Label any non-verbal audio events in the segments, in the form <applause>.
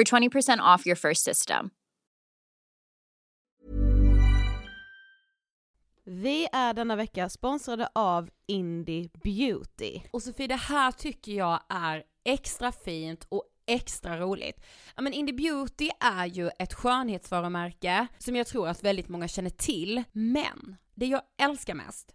for 20% off your first system. Vi är denna vecka sponsrade av Indie Beauty. Och Sofie, det här tycker jag är extra fint och extra roligt. Ja men Indie Beauty är ju ett skönhetsvarumärke som jag tror att väldigt många känner till, men det jag älskar mest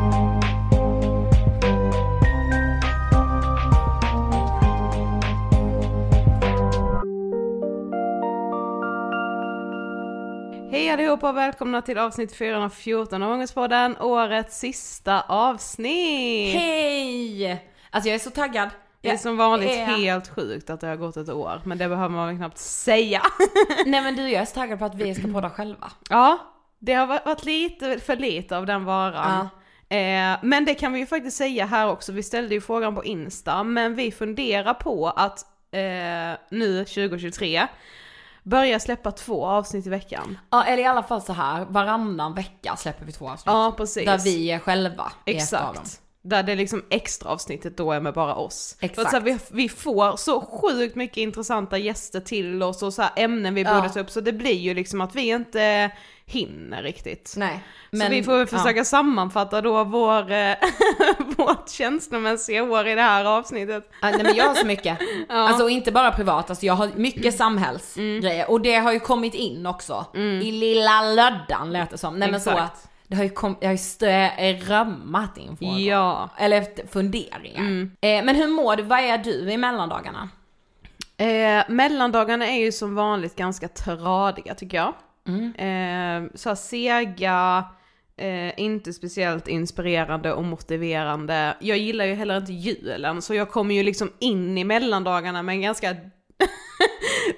Hej allihopa och välkomna till avsnitt 414 av Ångestpodden, årets sista avsnitt! Hej! Alltså jag är så taggad. Det är som vanligt är- helt sjukt att det har gått ett år, men det behöver man väl knappt säga. <laughs> Nej men du, jag är så taggad på att vi ska podda själva. Ja, det har varit- lite för lite av den varan. Eh, men det kan vi ju faktiskt säga här också, vi ställde ju frågan på Insta, men vi funderar på att eh, nu 2023 börja släppa två avsnitt i veckan. Ja, eller i alla fall så här, varannan vecka släpper vi två avsnitt. Ja, precis. Där vi är själva i ett av dem. Exakt. Där det liksom extra avsnittet då är med bara oss. För att Exakt. så här, vi, vi får så sjukt mycket intressanta gäster till oss och så här ämnen vi Ja. borde ta upp så det blir ju liksom att vi inte hinner riktigt. Nej. så vi får försöka sammanfatta då vår, eh, <laughs> vårt känslomässiga år i det här avsnittet. Ja, nej men jag har så mycket. <laughs> Alltså och inte bara privat, alltså jag har mycket samhällsgrejer. Och det har ju kommit in också. I lilla löddan lät det som. Nej men så. Det har ju, kom, jag har ju strömmat in frågor. Ja. Eller funderingar. Eh, men hur mår du? Vad är du i mellandagarna? Eh, mellandagarna är ju som vanligt ganska tradiga tycker jag. Eh, så sega, eh, inte speciellt inspirerande och motiverande. Jag gillar ju heller inte julen så jag kommer ju liksom in i mellandagarna med en ganska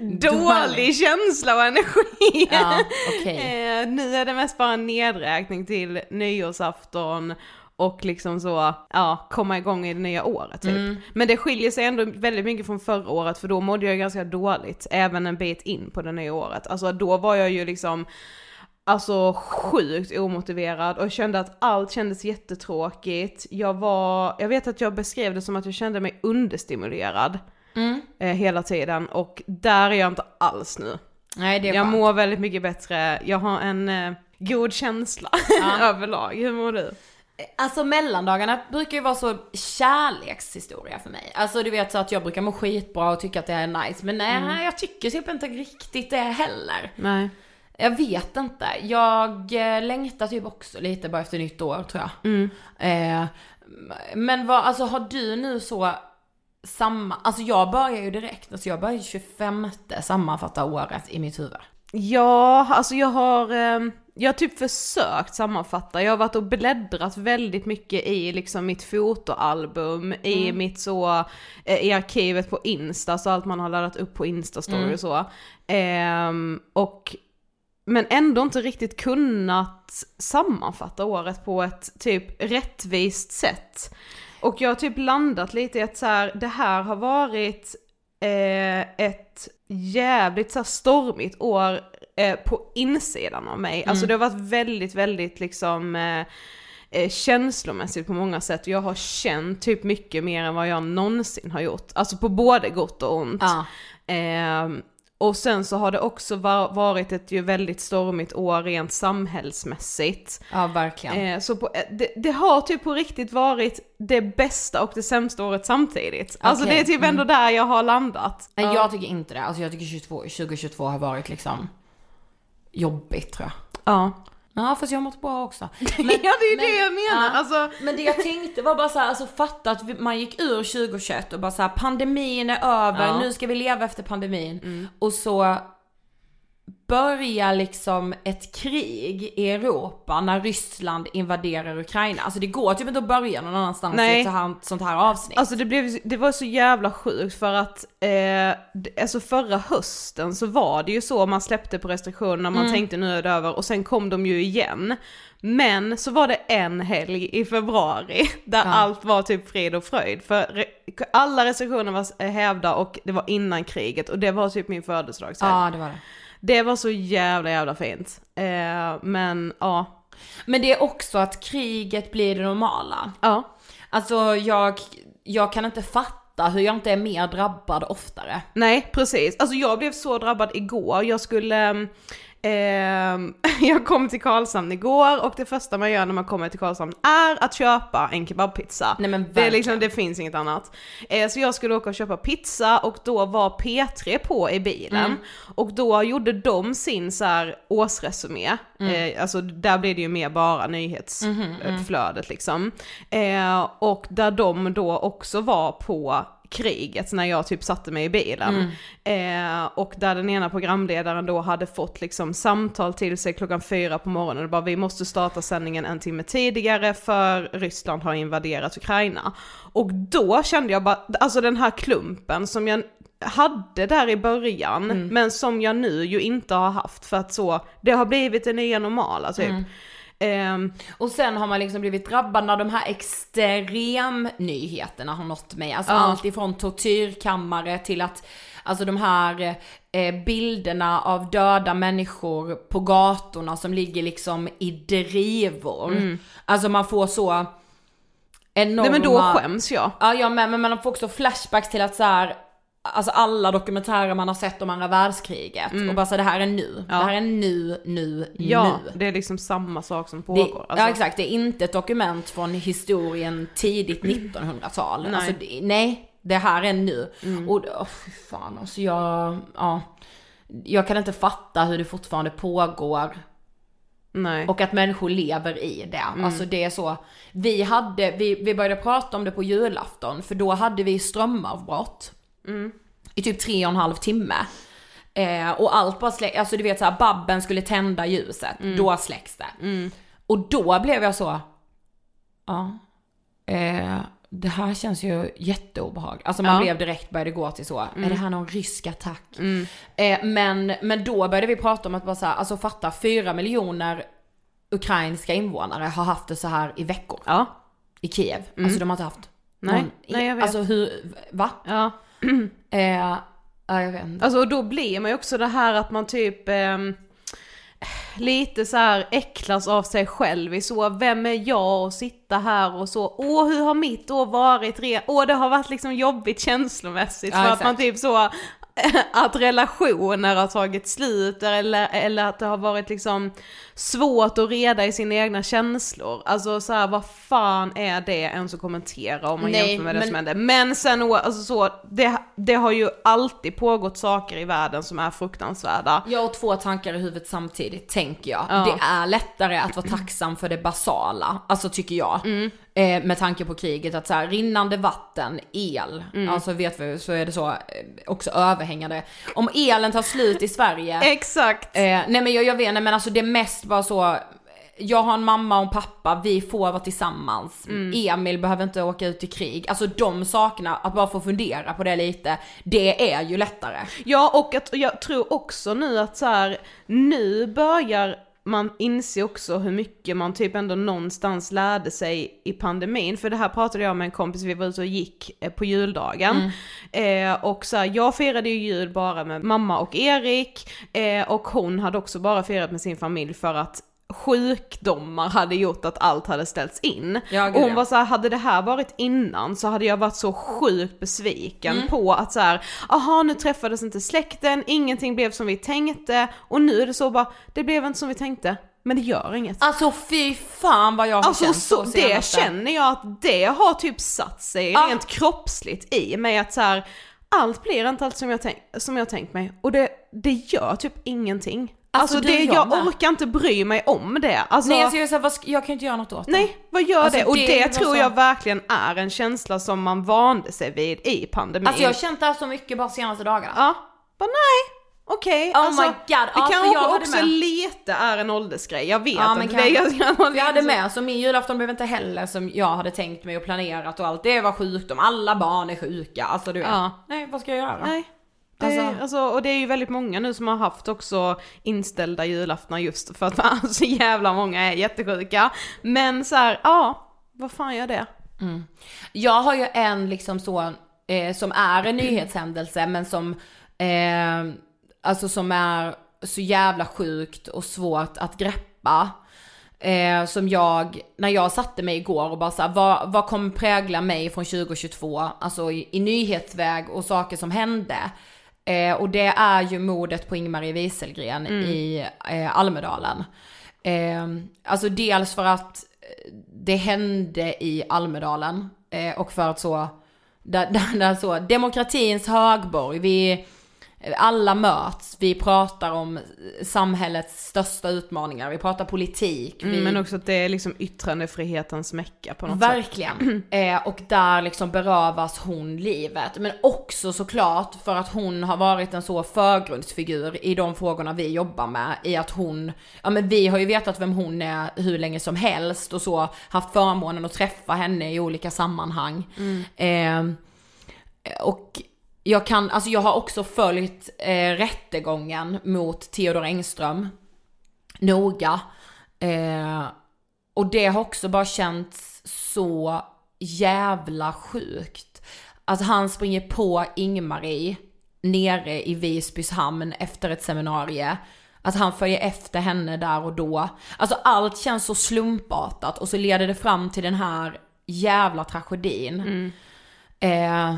<laughs> dålig känsla och energi. Ja, okej. <laughs> eh, nu är det mest bara en nedräkning till nyårsafton och liksom så, ja, komma igång i det nya året typ. Mm. Men det skiljer sig ändå väldigt mycket från förra året för då mådde jag ganska dåligt, även en bit in på det nya året. Alltså då var jag ju liksom Alltså sjukt omotiverad och kände att allt kändes jättetråkigt. Jag var, jag vet att jag beskrev det som att jag kände mig understimulerad Mm. eh, hela tiden och där är jag inte alls nu. Nej det är Jag skönt. mår väldigt mycket bättre, jag har en eh, god känsla <laughs> överlag. Hur mår du? Alltså mellandagarna brukar ju vara så kärlekshistoria för mig. Alltså du vet så att jag brukar må skitbra och tycka att det är nice. Men nej, jag tycker typ inte riktigt det heller. Nej. Jag vet inte. Jag eh, längtar typ också lite bara efter nytt år tror jag. Eh, men vad, alltså har du nu så samma, alltså jag börjar ju direkt, alltså jag börjar ju 25 sammanfatta året i mitt huvud. Ja, alltså jag har, eh, jag har typ försökt sammanfatta. Jag har varit och bläddrat väldigt mycket i liksom mitt fotoalbum, i mitt så, eh, i arkivet på Insta, så allt man har laddat upp på Insta-story och så. Ehm, och, men ändå inte riktigt kunnat sammanfatta året på ett typ rättvist sätt. Och jag har typ landat lite i att så här, det här har varit eh, ett jävligt så här, stormigt år eh, på insidan av mig. Alltså det har varit väldigt, väldigt liksom eh, eh, känslomässigt på många sätt. Jag har känt typ mycket mer än vad jag någonsin har gjort. Alltså på både gott och ont. Ja. Ehm, och sen så har det också va- varit ett ju väldigt stormigt år rent samhällsmässigt. Ja verkligen. Eh, så på, eh, det, det har typ på riktigt varit det bästa och det sämsta året samtidigt. Alltså Okej, det är typ ändå där jag har landat. Nej Ja. jag tycker inte det. Alltså jag tycker 22, 2022 har varit liksom jobbigt tror jag. Ja. Ja fast jag har mått bra också. <laughs> ja det är ju det jag menar. ja. Alltså, Men det jag tänkte var bara så här, alltså fatta att man gick ur 2021 och bara så här, pandemin är över, Ja. nu ska vi leva efter pandemin. Och så börjar liksom ett krig i Europa när Ryssland invaderar Ukraina. Alltså det går typ inte att börja någon annanstans Nej. i ett så här, sånt här avsnitt. Alltså det, blev, det var så jävla sjukt för att, eh, alltså förra hösten så var det ju så man släppte på restriktionerna, man tänkte nu är det över och sen kom de ju igen. Men så var det en helg i februari <laughs> där allt var typ frid och fröjd. För alla restriktioner var eh, hävda och det var innan kriget och det var typ min födelsedagshelg. ja det var det. Det var så jävla jävla fint. Eh, men ja. Men det är också att kriget blir det normala. Ja. Alltså jag, jag kan inte fatta hur jag inte är mer drabbad oftare. Nej, precis. Alltså jag blev så drabbad igår. Jag skulle... ehm, <laughs> jag kom till Karlshamn igår och det första man gör när man kommer till Karlshamn är att köpa en kebabpizza. Nej, men det, är liksom, det finns inget annat. Eh, så jag skulle åka och köpa pizza och då var P3 på i bilen. Mm. Och då gjorde de sin så här årsresumé. Mm. Eh, alltså där blir det ju mer bara nyhetsflödet liksom. Eh, och där de då också var på kriget när jag typ satte mig i bilen. Eh, och där den ena programledaren då hade fått liksom samtal till sig klockan fyra på morgonen och bara vi måste starta sändningen en timme tidigare för Ryssland har invaderat Ukraina. Och då kände jag bara, alltså den här klumpen som jag hade där i början, men som jag nu ju inte har haft för att så, det har blivit det nya normala typ. Ehm, Och sen har man liksom blivit drabbad när de här extremnyheterna har nått mig. Alltså Ja. allt ifrån tortyrkammare till att, alltså de här eh, bilderna av döda människor på gatorna som ligger liksom i drivor. Alltså man får så, enorma... Nej men då skäms jag. Ja jag med, men man får också flashbacks till att så här, alltså alla dokumentärer man har sett om andra världskriget och bara så det här är nu. Mm. Ja. Det här är nu, nu, Ja, nu. det är liksom samma sak som Det, pågår. Alltså, Ja exakt, det är inte ett dokument från historien tidigt 1900-tal. Nej. Alltså, det, nej, det här är nu. Mm. Och oh, fan alltså jag, ja. Jag kan inte fatta hur det fortfarande pågår Nej. och att människor lever i det. Mm. Alltså det är så. Vi hade, vi, vi började prata om det på julafton för då hade vi strömavbrott. Mm. I typ tre och en halv timme. Eh, och allt bara släck, alltså du vet såhär, Babben skulle tända ljuset, Mm. då släcks det. Och då blev jag så, ja, eh, det här känns ju jätteobehagligt. Alltså man Ja. blev direkt, började gå till så, är det här någon rysk attack? Mm. Eh, men, men då började vi prata om att bara så här, alltså fatta, fyra miljoner ukrainska invånare har haft det så här i veckor Ja. i Kiev. Alltså de har inte haft Mm. Nej, någon, nej, jag vet. Alltså hur, va? Ja. Eh, ja, jag vet inte. Alltså och då blir man ju också det här att man typ ehm, lite så här äcklas av sig själv i så, vem är jag att sitta här och så, åh hur har mitt år varit? Åh det har varit liksom jobbigt känslomässigt Ja, för att exakt. man typ så, <laughs> att relationer har tagit slut eller, eller att det har varit liksom svårt att reda i sina egna känslor. Alltså så här, vad fan är det ens att kommentera om man Nej, jämför med det men- som hände. Men sen alltså så, det, det har ju alltid pågått saker i världen som är fruktansvärda. Jag har två tankar i huvudet samtidigt, tänker jag. Ja. Det är lättare att vara tacksam för det basala, alltså tycker jag. Mm. Eh, med tanke på kriget, att så här, rinnande vatten, el, Mm. alltså vet vi så är det så eh, också överhängande. Om elen tar slut i Sverige, <laughs> Exakt! Eh, nej men jag, jag vet inte men alltså det är mest bara så jag har en mamma och en pappa, vi får vara tillsammans. Mm. Emil behöver inte åka ut i krig. Alltså de sakerna, att bara få fundera på det lite, det är ju lättare. Ja och att, jag tror också nu att så här, nu börjar man inse också hur mycket man typ ändå någonstans lärde sig i pandemin. För det här pratade jag med en kompis, vi var ute och gick eh, på juldagen. Eh, och så här, jag firade ju jul bara med mamma och Erik. Eh, och hon hade också bara firat med sin familj för att sjukdomar hade gjort att allt hade ställts in. Ja, och hon var så här, hade det här varit innan så hade jag varit så sjukt besviken på att så här, aha nu träffades inte släkten, ingenting blev som vi tänkte och nu är det så bara, det blev inte som vi tänkte, men det gör inget. Alltså fy fan vad jag har Alltså känt så, så det känner jag att det har typ satt sig Ja. rent kroppsligt i mig att så här, allt blir inte allt som jag, tänk, som jag tänkt mig och det, det gör typ ingenting. Alltså, Alltså, det, jag jag orkar inte bry mig om det. Alltså, Nej alltså jag, så här, jag kan inte göra något åt det. Nej, vad gör Alltså, det? Och det det, tror så- jag verkligen är en känsla som man vande sig vid i pandemin. Alltså jag har känt det här så mycket bara senaste dagarna. Ja, bara nej, okej. Oh alltså, my God, Det ja, kanske jag också med. liti är en åldersgrej, jag vet Ja, inte. det ganska För jag hade med, så min julafton blev inte heller som jag hade tänkt mig och planerat och allt. Det var sjukdom, alla barn är sjuka, alltså du vet. Ja. Nej vad ska jag göra? Nej. Det, alltså, Alltså- alltså, och det är ju väldigt många nu som har haft också inställda julaftnar just för att <laughs> så jävla många är jättesjuka. Men så här, ja, vad fan gör det? Jag har ju en liksom så, eh, som är en nyhetshändelse men som, eh, alltså som är så jävla sjukt och svårt att greppa. Eh, som jag, när jag satte mig igår och bara såhär, vad, vad kommer prägla mig från 2022? Alltså i, i nyhetsväg och saker som hände. Eh, och det är ju mordet på Ingmarie Wieselgren i eh, Almedalen. Eh, alltså dels för att eh, det hände i Almedalen eh, och för att så, där, där, <laughs> där så, demokratins högborg, vi alla möts, vi pratar om samhällets största utmaningar, vi pratar politik, vi, Mm, men också att det är liksom yttrandefrihetens mecka på något sätt. Verkligen. <clears throat> Eh, och där liksom berövas hon livet. Men också såklart för att hon har varit en så förgrundsfigur i de frågorna vi jobbar med. I att hon, ja men vi har ju vetat vem hon är hur länge som helst och så haft förmånen att träffa henne i olika sammanhang. Eh, och jag kan, alltså jag har också följt eh, rättegången mot Theodor Engström noga. Eh, och det har också bara känts så jävla sjukt. Att han springer på Ingmarie nere i Visbys hamn efter ett seminarie. Att han följer efter henne där och då. Alltså allt känns så slumpartat och så leder det fram till den här jävla tragedin. Eh,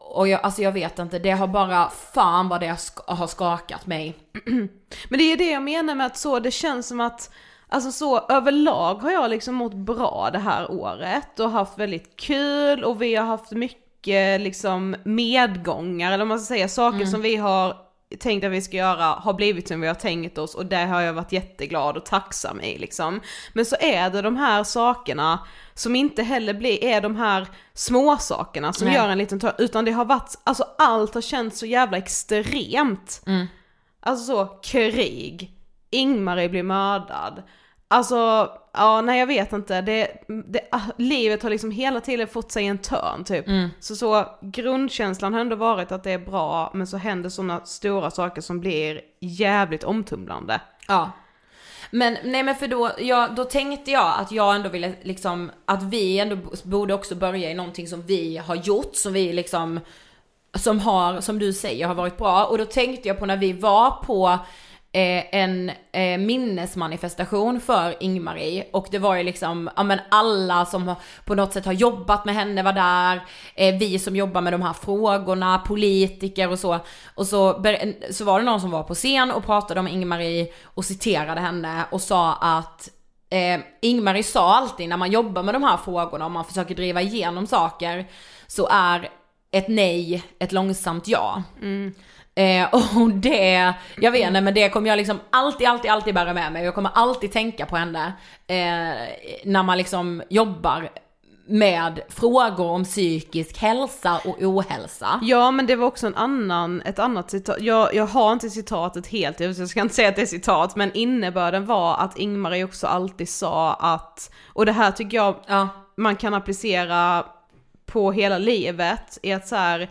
och jag, alltså jag vet inte, det har bara, fan vad det har skakat mig. <clears throat> Men det är det jag menar med att så, det känns som att Alltså så överlag har jag liksom mått bra det här året och haft väldigt kul och vi har haft mycket liksom medgångar eller vad man ska säga, saker som vi har tänkt att vi ska göra har blivit som vi har tänkt oss och det har jag varit jätteglad och tacksam i liksom. Men så är det de här sakerna som inte heller blir, är de här små sakerna som Nej. gör en liten tör, utan det har varit, alltså allt har känts så jävla extremt. Alltså så, krig, Ingmarie blir mördad. Alltså, ja nej jag vet inte, det, det, ah, livet har liksom hela tiden fått sig en törn typ. Så, så grundkänslan har ändå varit att det är bra, men så händer sådana stora saker som blir jävligt omtumlande. Ja. Men nej men för då, ja, då tänkte jag att jag ändå ville liksom, att vi ändå borde också börja i någonting som vi har gjort, som vi liksom, som har, som du säger, har varit bra. Och då tänkte jag på när vi var på Eh, en eh, minnesmanifestation för Ingmarie och det var ju liksom, ja men alla som på något sätt har jobbat med henne var där, eh, vi som jobbar med de här frågorna, politiker och så. Och så, så var det någon som var på scen och pratade om Ingmarie och citerade henne och sa att eh, Ingmarie sa alltid när man jobbar med de här frågorna och man försöker driva igenom saker så är ett nej ett långsamt ja. Mm. Eh, och det, jag vet inte men det kommer jag liksom alltid, alltid, alltid bära med mig. Jag kommer alltid tänka på henne eh, när man liksom jobbar med frågor om psykisk hälsa och ohälsa. Ja men det var också en annan, ett annat citat, jag, jag har inte citatet helt, jag ska inte säga att det är citat, men innebörden var att Ingmarie också alltid sa att, och det här tycker jag Ja. man kan applicera på hela livet, är att så här,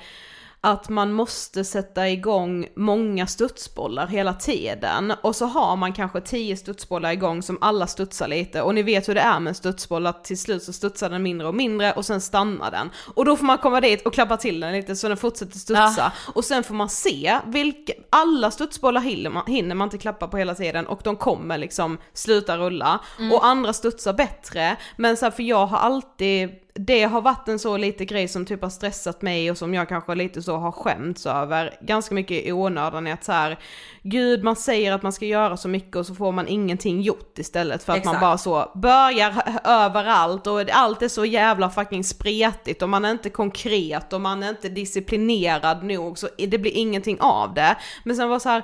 att man måste sätta igång många studsbollar hela tiden. Och så har man kanske tio studsbollar igång som alla studsar lite. Och ni vet hur det är med en studsboll att till slut så studsar den mindre och mindre och sen stannar den. Och då får man komma dit och klappa till den lite så den fortsätter studsa. Och sen får man se vilka, alla studsbollar hinner man, hinner man inte klappa på hela tiden och de kommer liksom sluta rulla. Och andra studsar bättre. Men så här, för jag har alltid det har varit en så lite grej som typ har stressat mig och som jag kanske lite så har skämts över ganska mycket i onödan är att så här, gud man säger att man ska göra så mycket och så får man ingenting gjort istället för att man Exakt. bara så börjar överallt och allt är så jävla fucking spretigt och man är inte konkret och man är inte disciplinerad nog så det blir ingenting av det. Men sen var så här,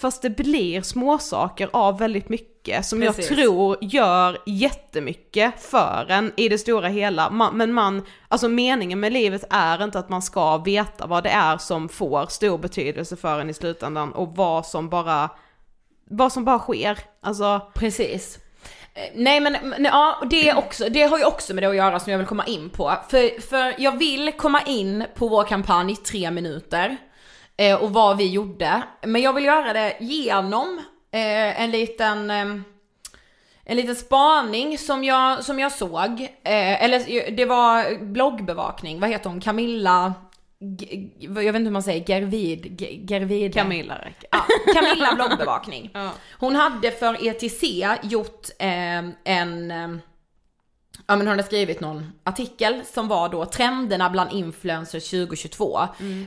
fast det blir småsaker av väldigt mycket som jag Precis. tror gör jättemycket för en i det stora hela. Man, men man, alltså meningen med livet är inte att man ska veta vad det är som får stor betydelse för en i slutändan och vad som bara, vad som bara sker. Alltså, Precis. Eh, Nej men, men ja, det, är också, det har ju också med det att göra som jag vill komma in på. För, för jag vill komma in på vår kampanj tre minuter eh, och vad vi gjorde. Men jag vill göra det genom eh, en liten eh, en liten spaning som jag, som jag såg, eh, eller det var bloggbevakning, vad heter hon, Camilla, G- jag vet inte hur man säger, Gervid, G- Gervide. Camilla räcker. Ja, Camilla bloggbevakning. <laughs> Ja. Hon hade för ETC gjort eh, en, eh, ja men hon hade skrivit någon artikel som var då trenderna bland influencers 2022.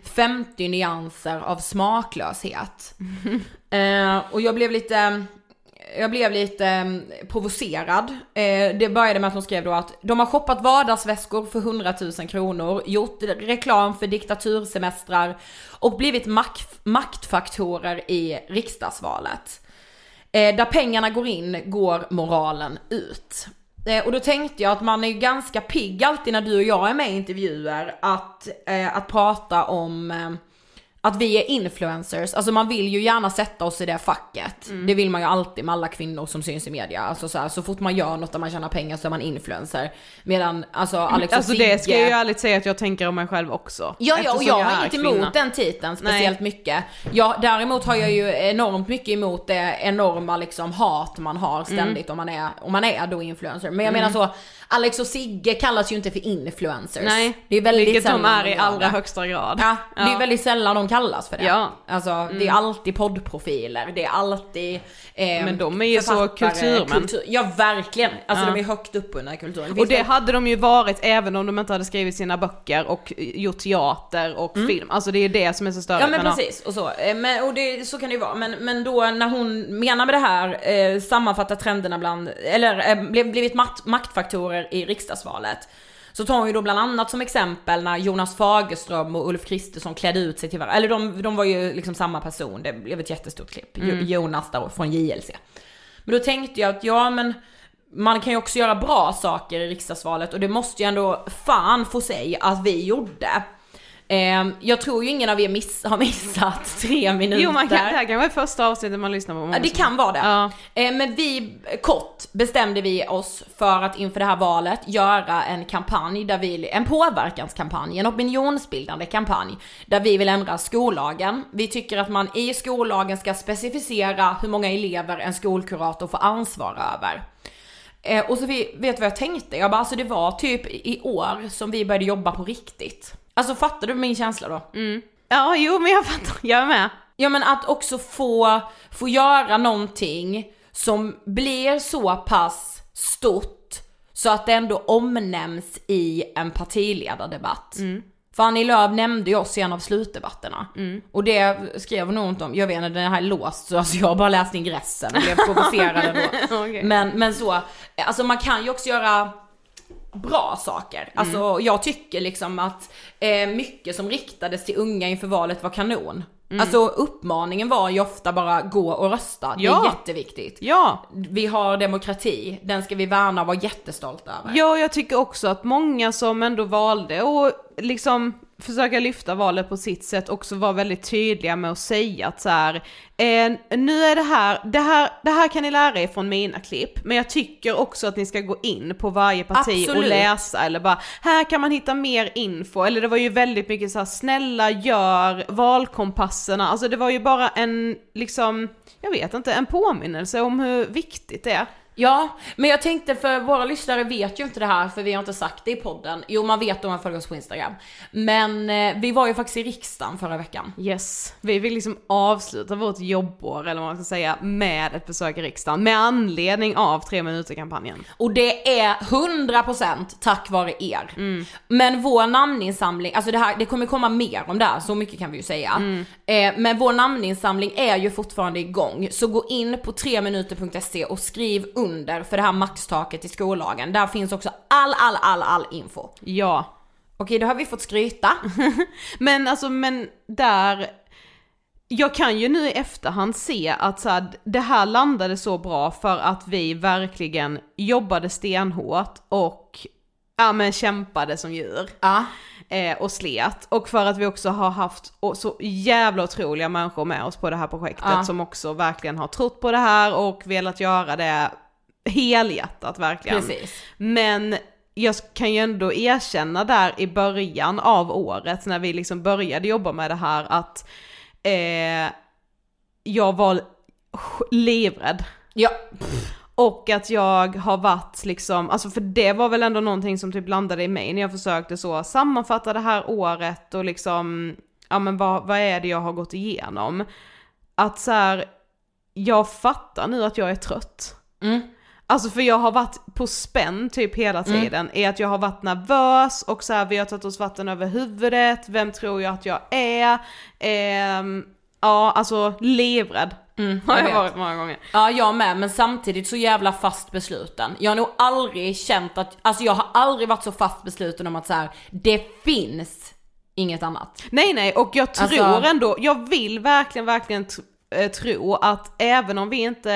50 nyanser av smaklöshet. <laughs> Eh, och jag blev lite, jag blev lite eh, provocerad. Eh, det började med att hon skrev då att de har shoppat vardagsväskor för 100 000 kronor, gjort reklam för diktatursemestrar och blivit makt, maktfaktorer i riksdagsvalet. Eh, där pengarna går in går moralen ut. Eh, och då tänkte jag att man är ju ganska pigg alltid när du och jag är med i intervjuer att, eh, att prata om eh, att vi är influencers, alltså man vill ju gärna sätta oss i det facket. Mm. Det vill man ju alltid med alla kvinnor som syns i media. Alltså så, här, så fort man gör något där man tjänar pengar så är man influencer. Medan alltså Alex och Alltså Sigge... det ska jag ju ärligt säga att jag tänker om mig själv också. Ja, ja, och jag är har inget kvinna. emot den titeln speciellt mycket. Ja, däremot har jag ju enormt mycket emot det enorma liksom hat man har ständigt om, man är, om man är då influencer. Men jag menar så, Alex och Sigge kallas ju inte för influencers. Nej, det är väldigt vilket de är i allra högsta grad. Ja, det är väldigt sällan de kallas för det. Ja. Alltså det är alltid poddprofiler, det är alltid eh, Men de är ju så kulturmän. kultur- Ja verkligen, alltså Ja. de är högt uppbundna i kulturen. Och finns det väl- hade de ju varit även om de inte hade skrivit sina böcker och gjort teater och film. Alltså det är det som är så. Mm. Ja men precis, och så. Eh, Men, och det, så kan det ju vara. Men, men då när hon menar med det här, eh, sammanfattar trenderna bland, eller eh, blivit makt, maktfaktorer i riksdagsvalet. Så tar hon ju då bland annat som exempel när Jonas Fagerström och Ulf Kristersson klädde ut sig till varandra. Eller de, de var ju liksom samma person, det blev ett jättestort klipp. Jo- Jonas där från JLC. Men då tänkte jag att ja men man kan ju också göra bra saker i riksdagsvalet och det måste ju ändå fan få sig att vi gjorde. Eh, jag tror ju ingen av er miss, har missat <laughs> tre minuter. Jo man kan, det här kan vara första avsnittet man lyssnar på. Ja, det kan vara det. Ja. Eh, men vi, kort bestämde vi oss för att inför det här valet göra en kampanj där vi, en påverkanskampanj, en opinionsbildande kampanj, där vi vill ändra skollagen. Vi tycker att man i skollagen ska specificera hur många elever en skolkurator får ansvar över. Eh, och så vet du vad jag tänkte? Jag bara, alltså det var typ i år som vi började jobba på riktigt. Alltså fattar du min känsla då? Ja jo men jag fattar, jag är med. Ja men att också få, få göra någonting som blir så pass stort så att det ändå omnämns i en partiledardebatt. För Annie Lööf nämnde ju oss i en av slutdebatterna. Och det skrev hon nog inte om, jag vet inte den här är låst så alltså jag har bara läst ingressen och blev provocerad ändå. <laughs> Okej. Men, men så, alltså man kan ju också göra bra saker. Alltså jag tycker liksom att eh, mycket som riktades till unga inför valet var kanon. Alltså uppmaningen var ju ofta bara gå och rösta, det Ja. är jätteviktigt. Ja, Vi har demokrati, den ska vi värna och vara jättestolta över. Ja, jag tycker också att många som ändå valde att liksom försöka lyfta valet på sitt sätt också var väldigt tydliga med att säga att så här, eh, nu är det här, det här, det här kan ni lära er från mina klipp, men jag tycker också att ni ska gå in på varje parti och Absolut. läsa eller bara, här kan man hitta mer info, eller det var ju väldigt mycket så här, snälla gör valkompasserna, alltså det var ju bara en, liksom, jag vet inte, en påminnelse om hur viktigt det är. Ja, men jag tänkte för våra lyssnare vet ju inte det här för vi har inte sagt det i podden. Jo, man vet om man följer oss på Instagram. Men eh, vi var ju faktiskt i riksdagen förra veckan. Yes, vi vill liksom avsluta vårt jobbår eller vad man ska säga med ett besök i riksdagen med anledning av tre minuter-kampanjen. Och det är 100% tack vare er. Men vår namninsamling, alltså det, här, det kommer komma mer om det här, så mycket kan vi ju säga. Eh, men vår namninsamling är ju fortfarande igång. Så gå in på 3minuter.se och skriv under för det här maxtaket i skollagen. Där finns också all, all, all, all info. Ja, Okej, då har vi fått skryta. <laughs> men alltså men där jag kan ju nu i efterhand se att så här, det här landade så bra för att vi verkligen jobbade stenhårt och ja men kämpade som djur. Ja. eh, och slet. Och för att vi också har haft så jävla otroliga människor med oss på det här projektet Ja. som också verkligen har trott på det här och velat göra det helhjärtat verkligen. Precis. Men jag kan ju ändå erkänna där i början av året när vi liksom började jobba med det här att eh, jag var livrädd. Ja, Och att jag har varit liksom, alltså för det var väl ändå någonting som typ landade i mig när jag försökte så sammanfatta det här året och liksom, ja men vad, vad är det jag har gått igenom? Att så här, jag fattar nu att jag är trött. Mm. Alltså för jag har varit på spänn typ hela tiden, i att jag har varit nervös och så här, vi har tagit oss vatten över huvudet, vem tror jag att jag är? Ehm, ja, alltså livrädd. har jag jag varit många gånger. Ja, jag med, men samtidigt så jävla fast besluten. Jag har nog aldrig känt att, alltså jag har aldrig varit så fast besluten om att så här, det finns inget annat. Nej nej, och jag tror Alltså- ändå, jag vill verkligen, verkligen eh, tro att även om vi inte,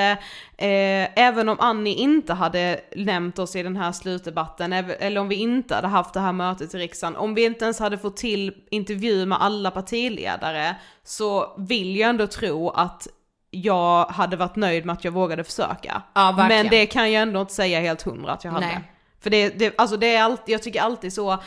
eh, även om Annie inte hade nämnt oss i den här slutdebatten, eller om vi inte hade haft det här mötet i riksdagen, om vi inte ens hade fått till intervju med alla partiledare, så vill jag ändå tro att jag hade varit nöjd med att jag vågade försöka. Ja. Men det kan jag ändå inte säga helt hundra att jag hade. Nej. För det, det, alltså det är alltid, jag tycker alltid så,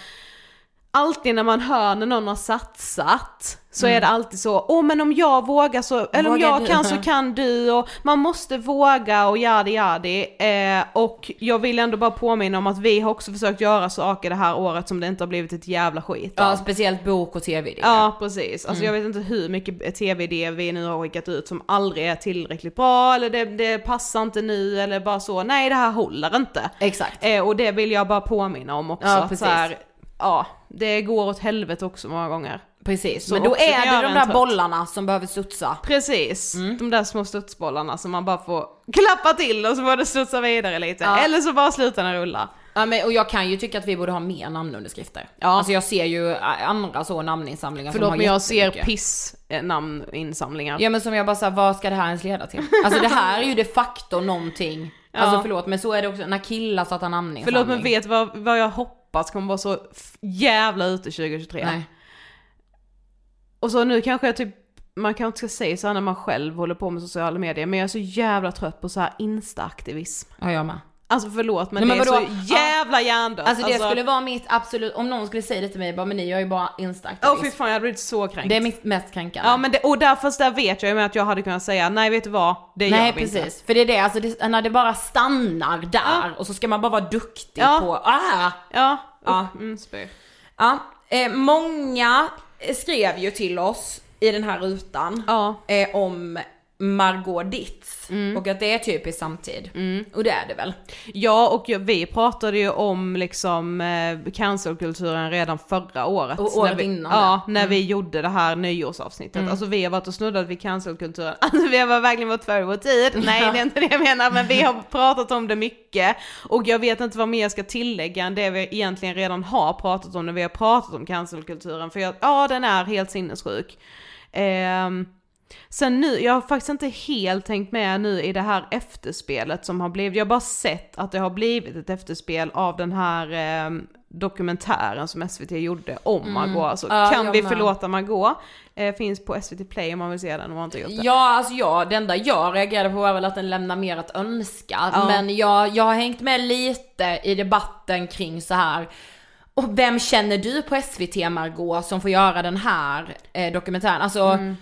alltid när man hör när någon har satsat så Mm. är det alltid så, åh men om jag vågar så, eller om Vågar jag du? kan så <laughs> kan du och man måste våga och yadi yadi. Eh, och jag vill ändå bara påminna om att vi har också försökt göra saker det här året som det inte har blivit ett jävla skit av. Ja, speciellt bok och tv Ja precis, alltså Mm. jag vet inte hur mycket tv-idéer vi nu har skickat ut som aldrig är tillräckligt bra eller det, det passar inte nu eller bara så, nej det här håller inte. Exakt. Eh, och det vill jag bara påminna om också. Ja, att precis. så här, ja, det går åt helvete också många gånger. Precis, Så men då är det de där trött. bollarna som behöver studsa. Precis, Mm. de där små studsbollarna som man bara får klappa till och så får det studsa vidare lite. Ja. Eller så bara slutar den rulla. Ja, men, och jag kan ju tycka att vi borde ha mer namnunderskrifter. Ja. Alltså jag ser ju andra så namninsamlingar som Förlåt har men jag ser piss namninsamlingar. Ja men som jag bara såhär, vad ska det här ens leda till? Alltså det här är ju de facto någonting, Ja. alltså förlåt men så är det också när killar startar namninsamling. Förlåt men vet vad, vad jag hoppas kommer vara så jävla ute 2023? Nej. Och så nu kanske jag typ, man kanske inte ska säga så här när man själv håller på med sociala medier, men jag är så jävla trött på så här instaaktivism. Ja jag med. Alltså förlåt men, Nej, men det är vadå? så jävla hjärndött. Alltså det skulle vara mitt absolut, om någon skulle säga det till mig, bara men ni gör ju bara Åh instaaktivism. fy fan jag hade blivit så kränkt. det är mitt mest kränkande. Ja men det, och därför där vet jag ju med att jag hade kunnat säga nej vet du vad, det Nej gör vi precis, inte. för det är det, alltså det, när det bara stannar där och så ska man bara vara duktig Ja. på, ah! Ja, Ja. Usch, mm. Ja, eh, många skrev ju till oss i den här rutan Ja. eh, om Margot Ditz Mm. och att det är typiskt samtid. Och det är det väl? Ja och vi pratade ju om liksom eh, cancelkulturen redan förra året. Och året när vi, innan Ja, det. när vi gjorde det här nyårsavsnittet. Alltså vi har varit och snuddat vid cancelkulturen. <laughs> Alltså vi har verkligen varit före vår tid. <laughs> Nej det är inte det jag menar men vi har pratat om det mycket. Och jag vet inte vad mer jag ska tillägga än det vi egentligen redan har pratat om när vi har pratat om cancelkulturen. För jag, ja den är helt sinnessjuk. Ehm, Sen nu, jag har faktiskt inte helt tänkt med nu i det här efterspelet som har blivit, jag har bara sett att det har blivit ett efterspel av den här eh, dokumentären som SVT gjorde om Margot. Alltså, Mm. Ja, kan vi med. förlåta Margot? Eh, finns på SVT Play om man vill se den och har inte gjort det. Ja, alltså ja, det enda jag reagerade på var väl att den lämnar mer att önska. Ja. Men jag, jag har hängt med lite i debatten kring så här. Och vem känner du på SVT Margot som får göra den här eh, dokumentären? Alltså, Mm.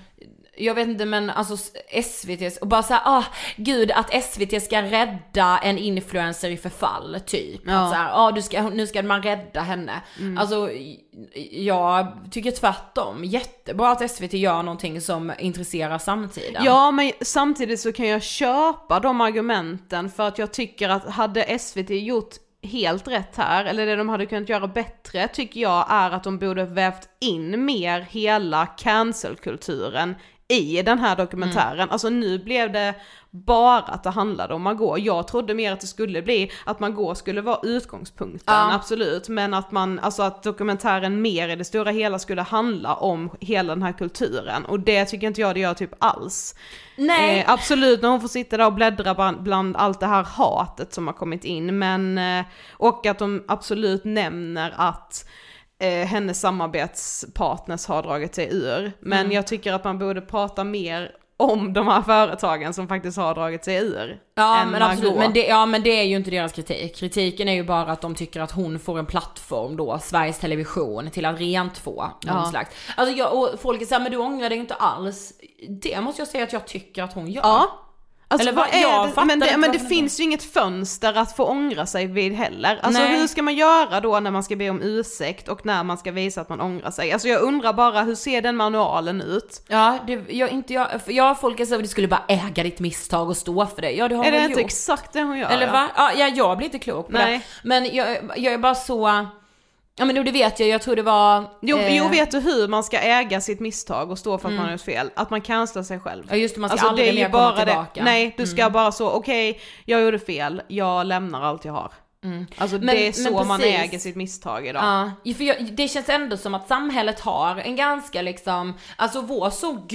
Jag vet inte men alltså SVT, och bara såhär, ah gud att SVT ska rädda en influencer i förfall typ. Ja. Att så här, ah, du ska, nu ska man rädda henne. Mm. Alltså jag tycker tvärtom, jättebra att SVT gör någonting som intresserar samtiden. Ja men samtidigt så kan jag köpa de argumenten för att jag tycker att hade SVT gjort helt rätt här, eller det de hade kunnat göra bättre, tycker jag är att de borde vävt in mer hela cancelkulturen i den här dokumentären. Alltså nu blev det bara att det handlade om Margot. Jag trodde mer att det skulle bli att Margot skulle vara utgångspunkten, Ja. absolut. Men att man, alltså att dokumentären mer i det stora hela skulle handla om hela den här kulturen. Och det tycker inte jag det gör typ alls. Nej. Eh, absolut när hon får sitta där och bläddra bland, bland allt det här hatet som har kommit in, men eh, och att de absolut nämner att eh, hennes samarbetspartners har dragit sig ur. Men Mm. jag tycker att man borde prata mer om de här företagen som faktiskt har dragit sig ur. Ja men absolut, men det, ja men det är ju inte deras kritik. Kritiken är ju bara att de tycker att hon får en plattform då, Sveriges Television, till att rent få någon Ja. slags. Alltså jag, och folk såhär, men du ångrar dig inte alls. Det måste jag säga att jag tycker att hon gör. Ja. Alltså, Eller vad vad- är det? Men det, men det finns ju inget fönster att få ångra sig vid heller. Alltså Nej. hur ska man göra då när man ska be om ursäkt och när man ska visa att man ångrar sig? Alltså jag undrar bara, hur ser den manualen ut? Ja, det, jag, inte jag, jag folk är så, du skulle bara äga ditt misstag och stå för det. Ja det har är det inte gjort. exakt det hon gör? Eller va? Ja, jag blir inte klok på Nej. det. Men jag, jag är bara så, ja men det vet jag, jag tror det var... Jo, eh, jo, vet du hur man ska äga sitt misstag och stå för att man har gjort fel? Att man cancelar sig själv. Ja just det, man ska Alltså aldrig är mer komma bara tillbaka. Mm. det. Nej, du ska bara så, okej, jag gjorde fel, jag lämnar allt jag har. Alltså Mm. Men- det är så man äger sitt misstag idag. Ja, för jag, det känns ändå som att samhället har en ganska liksom, alltså vår så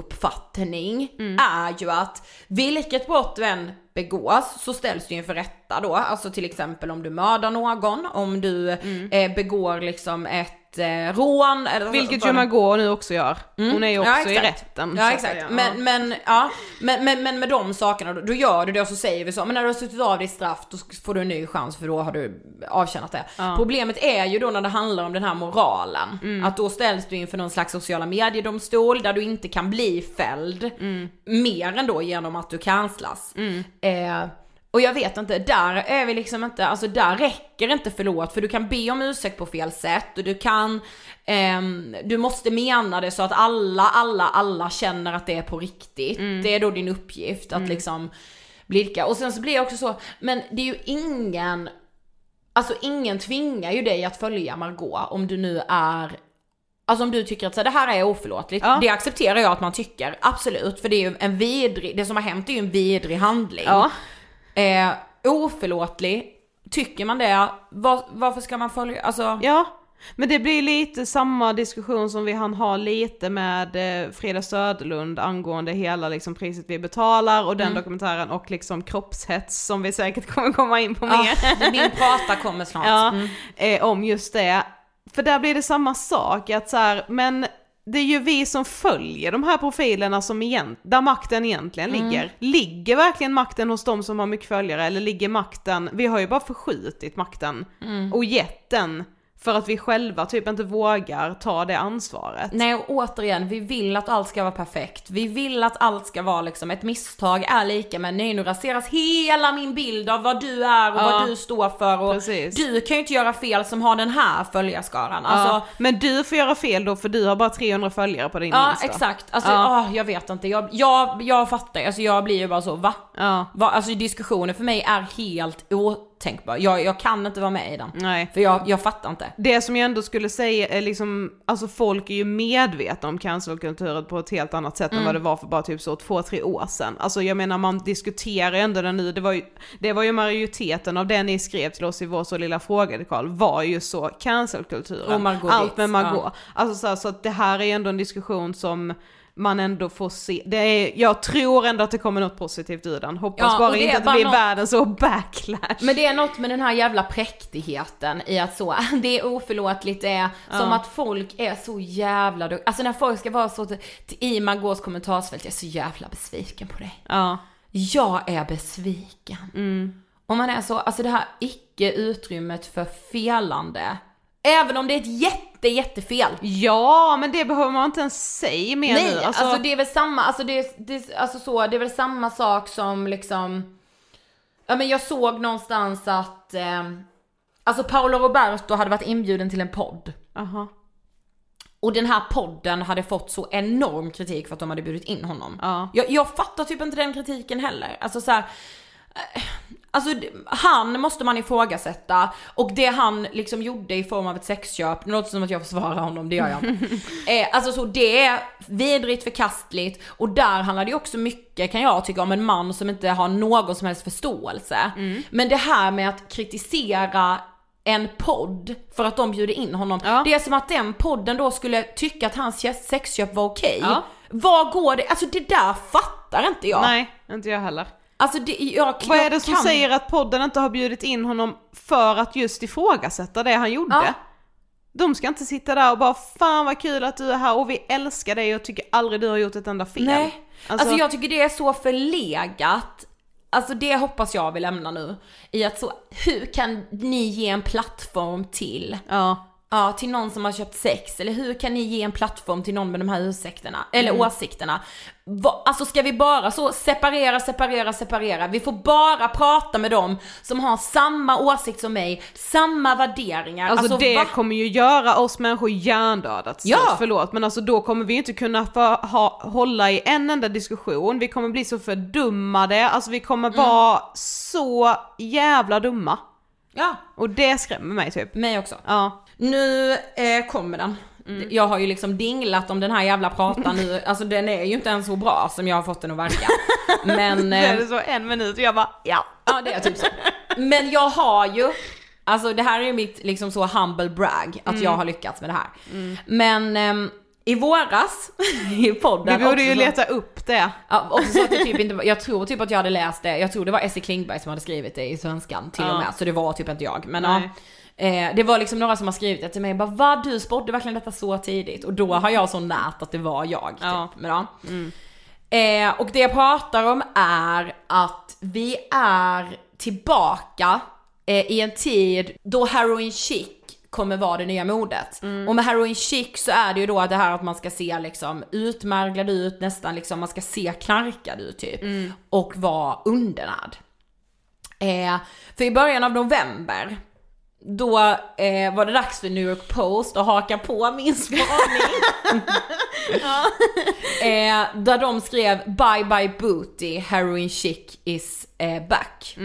grunduppfattning Mm. är ju att vilket brott du än begås så ställs du inför rätta då, alltså till exempel om du mördar någon, om du Mm. eh, begår liksom ett ett eh, rån. Eller, Vilket ju Margot nu också gör. Hon är ju också Ja, i rätten. Ja exakt, men, men, ja. men, men, men med de sakerna, då, då gör du det och så säger vi så, men när du har suttit av ditt straff då får du en ny chans för då har du avtjänat det. Problemet är ju då när det handlar om den här moralen, Mm. att då ställs du inför någon slags sociala mediedomstol där du inte kan bli fälld, Mm. mer än då genom att du kanslas. Eh, och jag vet inte, där är vi liksom inte, alltså där räcker inte förlåt för du kan be om ursäkt på fel sätt och du kan, ehm, du måste mena det så att alla, alla, alla känner att det är på riktigt. Det är då din uppgift att liksom blidka. Och sen så blir jag också så, men det är ju ingen, alltså ingen tvingar ju dig att följa Margot om du nu är Alltså om du tycker att så här, det här är oförlåtligt, Ja. det accepterar jag att man tycker, absolut, för det är ju en vidrig, det som har hänt är ju en vidrig handling. Ja. Eh, oförlåtlig, tycker man det, var, varför ska man följa, alltså Ja, men det blir lite samma diskussion som vi hann ha lite med eh, Frida Söderlund angående hela liksom priset vi betalar och den Mm. dokumentären och liksom kroppshets som vi säkert <laughs> kommer komma in på Ja, mer. min prata kommer snart. ja, Mm. eh, om just det. För där blir det samma sak, att så här, men det är ju vi som följer de här profilerna som igen, där makten egentligen Mm. ligger. Ligger verkligen makten hos de som har mycket följare eller ligger makten, vi har ju bara förskjutit makten Mm. och gett den för att vi själva typ inte vågar ta det ansvaret. Nej och återigen, vi vill att allt ska vara perfekt. Vi vill att allt ska vara liksom, ett misstag är lika med nej nu raseras hela min bild av vad du är och Ja. vad du står för och Precis. du kan ju inte göra fel som har den här följarskaran. Ja, Alltså, men du får göra fel då för du har bara 300 följare på din Ja Insta. exakt, alltså Ja. ah, jag vet inte, jag, jag, jag fattar, alltså jag blir ju bara så va? Ja, va? Alltså diskussioner för mig är helt otänkbar, jag, jag kan inte vara med i den. nej. För jag, jag fattar inte. Det som jag ändå skulle säga är liksom, alltså folk är ju medvetna om cancelkulturen på ett helt annat sätt än vad det var för bara typ så två, tre år sedan. Alltså jag menar man diskuterar ju ändå den nu, det var ju, det var ju majoriteten av det ni skrev till oss i vår så lilla fråga Karl, var ju så cancelkulturen. Allt med Margot. ja. Alltså så, här, så att det här är ändå en diskussion som man ändå får se, det är, jag tror ändå att det kommer något positivt ur den. Hoppas Ja, bara det inte att det blir något- världens så backlash. Men det är något med den här jävla präktigheten i att så, <laughs> det är oförlåtligt, det är som att folk är så jävla duk- Alltså när folk ska vara så, i Margaux kommentarsfält, jag är så jävla besviken på dig. Ja. Jag är besviken. Mm. Och man är så, alltså det här icke utrymmet för felande. Även om det är ett jätte, jättefel. Ja, men det behöver man inte ens säga mer Nej, nu. alltså, det är väl samma, alltså det, det, alltså så, det är väl samma sak som liksom, ja men jag såg någonstans att, eh, alltså Paolo Roberto hade varit inbjuden till en podd. Aha. Och den här podden hade fått så enorm kritik för att de hade bjudit in honom. Ja. Jag, jag fattar typ inte den kritiken heller. Alltså så här, Alltså han måste man ifrågasätta och det han liksom gjorde i form av ett sexköp, det låter som att jag försvarar honom, det gör jag <laughs> eh, alltså så det är vidrigt förkastligt och där handlar det ju också mycket kan jag tycka om en man som inte har någon som helst förståelse. Men det här med att kritisera en podd för att de bjuder in honom. Ja. Det är som att den podden då skulle tycka att hans sexköp var okej. Ja. Vad går det, alltså det där fattar inte jag. Nej, inte jag heller. Alltså det, jag, Vad är jag det som kan- säger att podden inte har bjudit in honom för att just ifrågasätta det han gjorde? Ja. De ska inte sitta där och bara 'Fan vad kul att du är här och vi älskar dig och tycker aldrig du har gjort ett enda fel' Nej, alltså, Alltså- jag tycker det är så förlegat. Alltså det hoppas jag vi lämnar nu. I att så, hur kan ni ge en plattform till, Ja. Ja till någon som har köpt sex? Eller hur kan ni ge en plattform till någon med de här ursäkterna, eller Mm. åsikterna? Va, alltså ska vi bara så separera, separera, separera? Vi får bara prata med dem som har samma åsikt som mig, samma värderingar. Alltså, det va? kommer ju göra oss människor hjärndöda till Ja. förlåt men alltså då kommer vi inte kunna få ha, hålla i en enda diskussion, vi kommer bli så fördummade, alltså vi kommer Mm. vara så jävla dumma. Ja, Och det skrämmer mig typ. mig också. Ja. Nu eh, kommer den. Mm. Jag har ju liksom dinglat om den här jävla pratan nu, <laughs> alltså den är ju inte ens så bra som jag har fått den att verka. Men, <laughs> Då är eh, det så en minut och jag bara ja. ja det är typ så. Men jag har ju, alltså det här är ju mitt liksom så humble brag, att Mm. jag har lyckats med det här. Men ehm, i våras <laughs> i podden. Vi borde ju så- leta upp det. Ja, och så att jag typ inte, jag tror typ att jag hade läst det, jag tror det var Essie Klingberg som hade skrivit det i svenskan till Ja. och med, så det var typ inte jag. Men Nej. ja, eh, det var liksom några som har skrivit det till mig, bara vad du spådde verkligen detta så tidigt? Och då har jag så nät att det var jag. Ja. Typ. Men, ja. eh, och det jag pratar om är att vi är tillbaka eh, i en tid då heroin chic kommer vara det nya modet. Och med heroin chic så är det ju då det här att man ska se liksom utmärglad ut, nästan liksom man ska se knarkad ut typ. Och vara undernärd. Eh, för i början av november, då eh, var det dags för New York Post att haka på min spaning. <laughs> eh, där de skrev Bye bye booty, heroin chic is eh, back.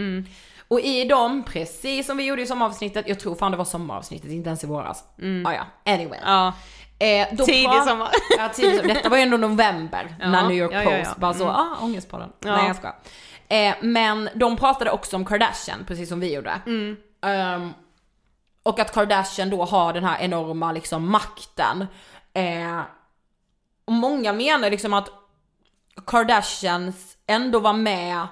Och i dem, precis som vi gjorde i sommaravsnittet, jag tror fan det var sommaravsnittet, inte ens i våras. Ah, ja, anyway. Ja. Eh, då Tidig sommar. <laughs> Ja, tidig sommar. Detta var ju ändå november Ja, när New York ja, Post ja, bara så, Mm. ah ångestpodden. Ja. Nej jag skojar. Eh, men de pratade också om Kardashian, precis som vi gjorde. Mm. Ehm, och att Kardashian då har den här enorma liksom makten. Eh, och många menar liksom att Kardashians ändå var med,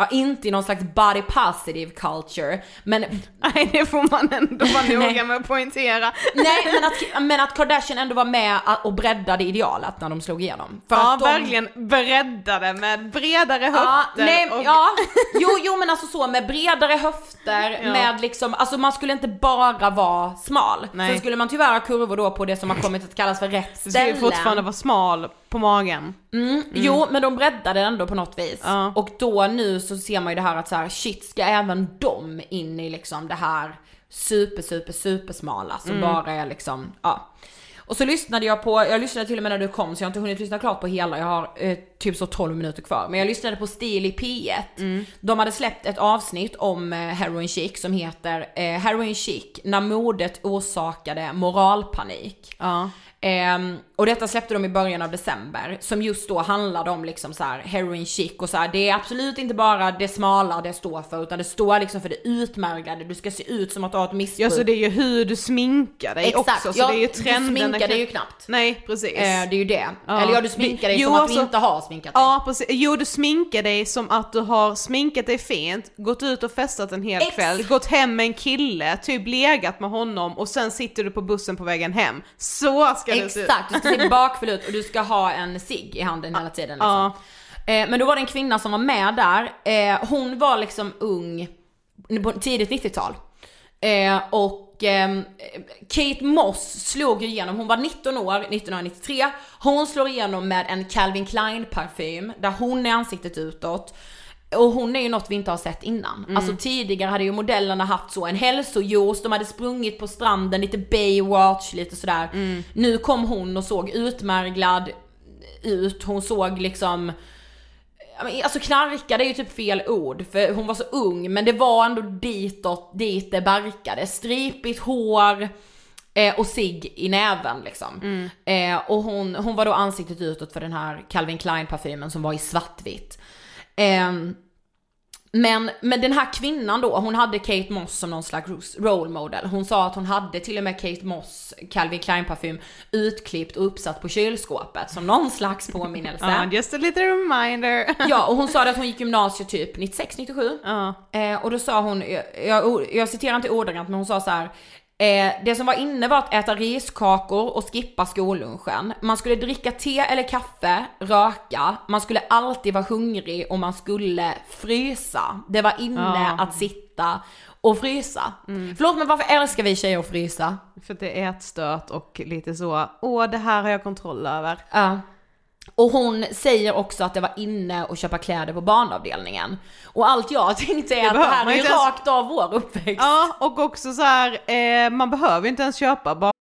ja inte i någon slags body positive culture, men <laughs> Nej det får man ändå vara <laughs> noga med att poängtera. Nej men att, <laughs> men att Kardashian ändå var med och breddade idealet när de slog igenom. För ja att de, verkligen breddade med bredare Ja, höfter nej, och... ja, jo, jo men alltså så med bredare höfter, Ja. med liksom, alltså man skulle inte bara vara smal. Nej. Sen skulle man tyvärr ha kurvor då på det som har kommit att kallas för rätt Du skulle ställen. fortfarande vara smal på magen. Mm, Jo, men de breddade den ändå på något vis. Ja. Och då nu så ser man ju det här att så här, shit, ska även de in i liksom det här super, super, super smala som Mm. bara är liksom, ja. Och så lyssnade jag på, jag lyssnade till och med när du kom så jag har inte hunnit lyssna klart på hela, jag har eh, typ så 12 minuter kvar. Men jag lyssnade på Stil i P1. Mm. De hade släppt ett avsnitt om eh, Heroin Chic som heter eh, Heroin Chic, när modet orsakade moralpanik. Ja. Ehm, och detta släppte de i början av december, som just då handlade om liksom så här heroin chic och så här. det är absolut inte bara det smala det står för, utan det står liksom för det utmärglade, du ska se ut som att du har ett missbruk. Ja så det är ju hur du sminkar dig Exakt, också, så ja, det är ju du trenden. sminkar dig ju knappt. Nej precis. Eh, det är ju det. Ja. Eller ja, du sminkar dig Jo, som att alltså- du inte har sminkat dig. Ja precis, jo du sminkar dig som att du har sminkat dig fint, gått ut och festat en hel Ex- kväll, gått hem med en kille, typ legat med honom och sen sitter du på bussen på vägen hem. Så ska det se ut. Se bakfull ut och du ska ha en cigg i handen hela tiden liksom. Ja. Eh, men då var det en kvinna som var med där, eh, hon var liksom ung, tidigt 90-tal. Eh, och ehm, Kate Moss slog ju igenom, hon var 19 år 1993, hon slår igenom med en Calvin Klein parfym där hon är ansiktet utåt. Och hon är ju något vi inte har sett innan. Alltså tidigare hade ju modellerna haft så en hälsojuice, de hade sprungit på stranden, lite Baywatch, lite sådär. Nu kom hon och såg utmärglad ut, hon såg liksom Alltså knarkade är ju typ fel ord för hon var så ung men det var ändå ditåt, dit det barkade. Stripigt hår eh, och sig i näven liksom. Eh, och hon, hon var då ansiktet utåt för den här Calvin Klein parfymen som var i svartvitt. Ehm, men, men den här kvinnan då, hon hade Kate Moss som någon slags role model. Hon sa att hon hade till och med Kate Moss Calvin Klein parfym utklippt och uppsatt på kylskåpet som någon slags <laughs> påminnelse. Ja, just a little reminder. Ja, och hon sa att hon gick gymnasiet typ 96, 97. Ja. Eh, och då sa hon, jag, jag, jag citerar inte ordagrant men hon sa så här. Eh, det som var inne var att äta riskakor och skippa skollunchen. Man skulle dricka te eller kaffe, röka, man skulle alltid vara hungrig och man skulle frysa. Det var inne Ja. att sitta och frysa. Förlåt men varför älskar vi tjejer att frysa? För att det är ett stöt och lite så, åh det här har jag kontroll över. Ja. Och hon säger också att det var inne att köpa kläder på barnavdelningen. Och allt jag <laughs> tänkte är att det här man är ju rakt av vår uppväxt. Ja, och också så här, eh, man behöver inte ens köpa, bara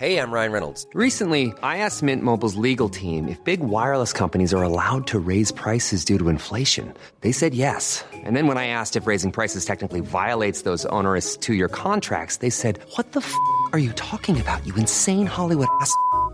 Hey, I'm Ryan Reynolds. Recently, I asked Mint Mobile's legal team if big wireless companies are allowed to raise prices due to inflation. They said yes. And then when I asked if raising prices technically violates those onerous two year contracts, they said, What the f are you talking about, you insane Hollywood ass?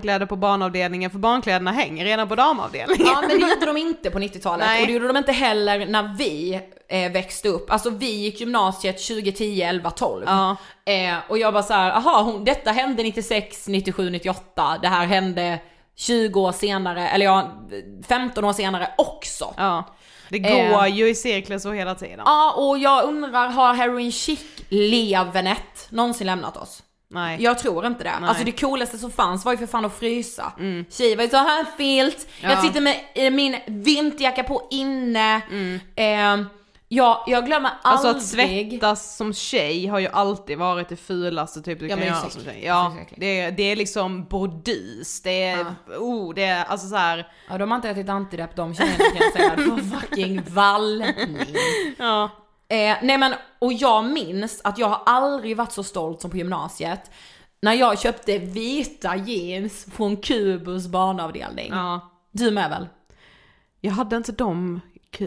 kläder på barnavdelningen för barnkläderna hänger redan på damavdelningen. Ja men det gjorde de inte på 90-talet Nej. och det gjorde de inte heller när vi eh, växte upp. Alltså vi gick gymnasiet 2010, 11, 12. Ja. Eh, och jag bara så här, aha, hon, detta hände 96, 97, 98. Det här hände 20 år senare, eller ja, 15 år senare också. Ja. Det går Eh. ju i cirklar så hela tiden. Ja, och jag undrar, har Heroin Chic-levenet någonsin lämnat oss? Nej. Jag tror inte det. Nej. Mm. Alltså det coolaste som fanns var ju för fan att frysa. Tjejer var ju så här filt, jag Ja. sitter med eh, min vinterjacka på inne. Eh, ja, jag glömmer Mm. Alltså aldrig. att svettas som tjej har ju alltid varit det fulaste typ du Ja, kan göra som tjej. Ja, det är, det är liksom bordus, det är, oh, det är alltså så här. Ja, de har inte ätit antidepp de tjejerna kan jag säga. Fucking vallning. <laughs> ja. Eh, nej men, och jag minns att jag har aldrig varit så stolt som på gymnasiet. När jag köpte vita jeans från Kubus barnavdelning. ja. Du med väl? Jag hade inte dem,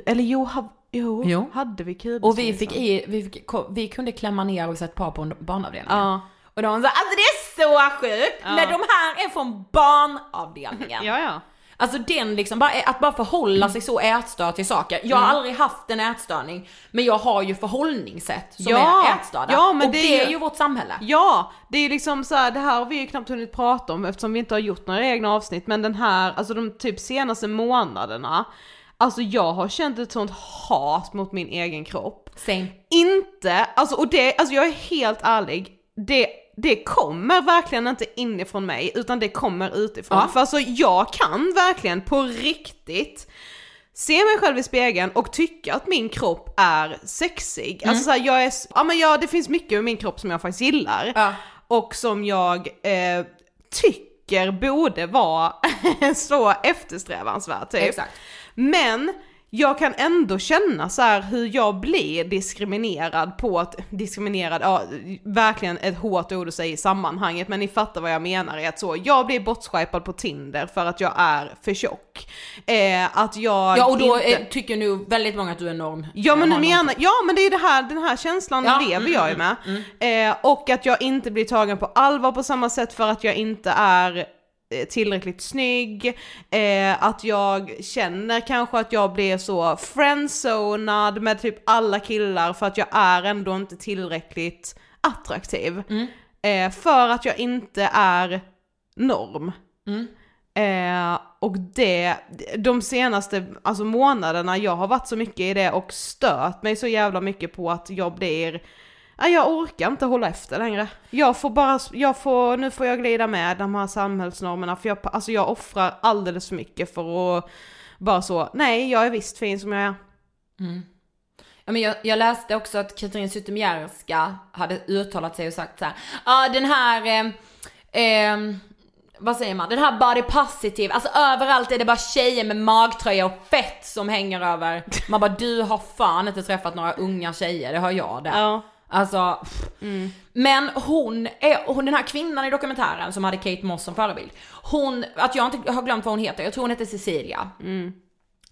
eller jo, ha, jo, Jo. hade vi kubus Och vi fick i, vi, fick, vi kunde klämma ner och sätta par på en barnavdelning. Ja. Och de sa alltså det är så sjukt Ja. när de här är från barnavdelningen. Ja, ja. Alltså den liksom, bara, att bara förhålla sig så ätstörd till saker. Jag Mm. har aldrig haft en ätstörning, men jag har ju förhållningssätt som Ja. är ätstörda. Ja, men och det det, är är ju- ju vårt samhälle. Ja, det är ju liksom så här, det här har vi ju knappt hunnit prata om eftersom vi inte har gjort några egna avsnitt, men den här, alltså de typ senaste månaderna, alltså jag har känt ett sånt hat mot min egen kropp. Same. Inte, alltså och det, alltså jag är helt ärlig, det, det kommer verkligen inte inifrån mig utan det kommer utifrån. Ja. För alltså jag kan verkligen på riktigt se mig själv i spegeln och tycka att min kropp är sexig. Mm. Alltså så här, jag är, ja men jag, det finns mycket med min kropp som jag faktiskt gillar. Ja. Och som jag eh, tycker borde vara <laughs> så eftersträvansvärt typ. Exakt. Men jag kan ändå känna så här hur jag blir diskriminerad på att, diskriminerad, ja verkligen ett hårt ord att säga i sammanhanget men ni fattar vad jag menar är att så, jag blir bortswipad på Tinder för att jag är för tjock. Eh, att jag Ja och då inte... eh, tycker nu väldigt många att du är norm. Ja men, eh, har någon- menar, ja men det är det här, den här känslan Ja, lever mm, jag ju mm, med. Eh, och att jag inte blir tagen på allvar på samma sätt för att jag inte är eh, tillräckligt snygg, eh, att jag känner kanske att jag blir så friendzonad med typ alla killar för att jag är ändå inte tillräckligt attraktiv. Eh, för att jag inte är norm. Eh, och det, de senaste alltså månaderna, jag har varit så mycket i det och stört mig så jävla mycket på att jag blir, ja, jag orkar inte hålla efter längre. Jag får bara, jag får, nu får jag glida med de här samhällsnormerna för jag, alltså jag offrar alldeles för mycket för att bara så, nej jag är visst fin som jag är. Ja, men jag, jag läste också att Katrin Zytomierska hade uttalat sig och sagt så här, ja den här, eh, eh, vad säger man, den här body positive, alltså överallt är det bara tjejer med magtröja och fett som hänger över. Man bara du har fan inte träffat några unga tjejer, det har jag det. Ja. Alltså, pff. men hon är, hon, den här kvinnan i dokumentären som hade Kate Moss som förebild, hon, att jag inte har glömt vad hon heter, jag tror hon heter Cecilia.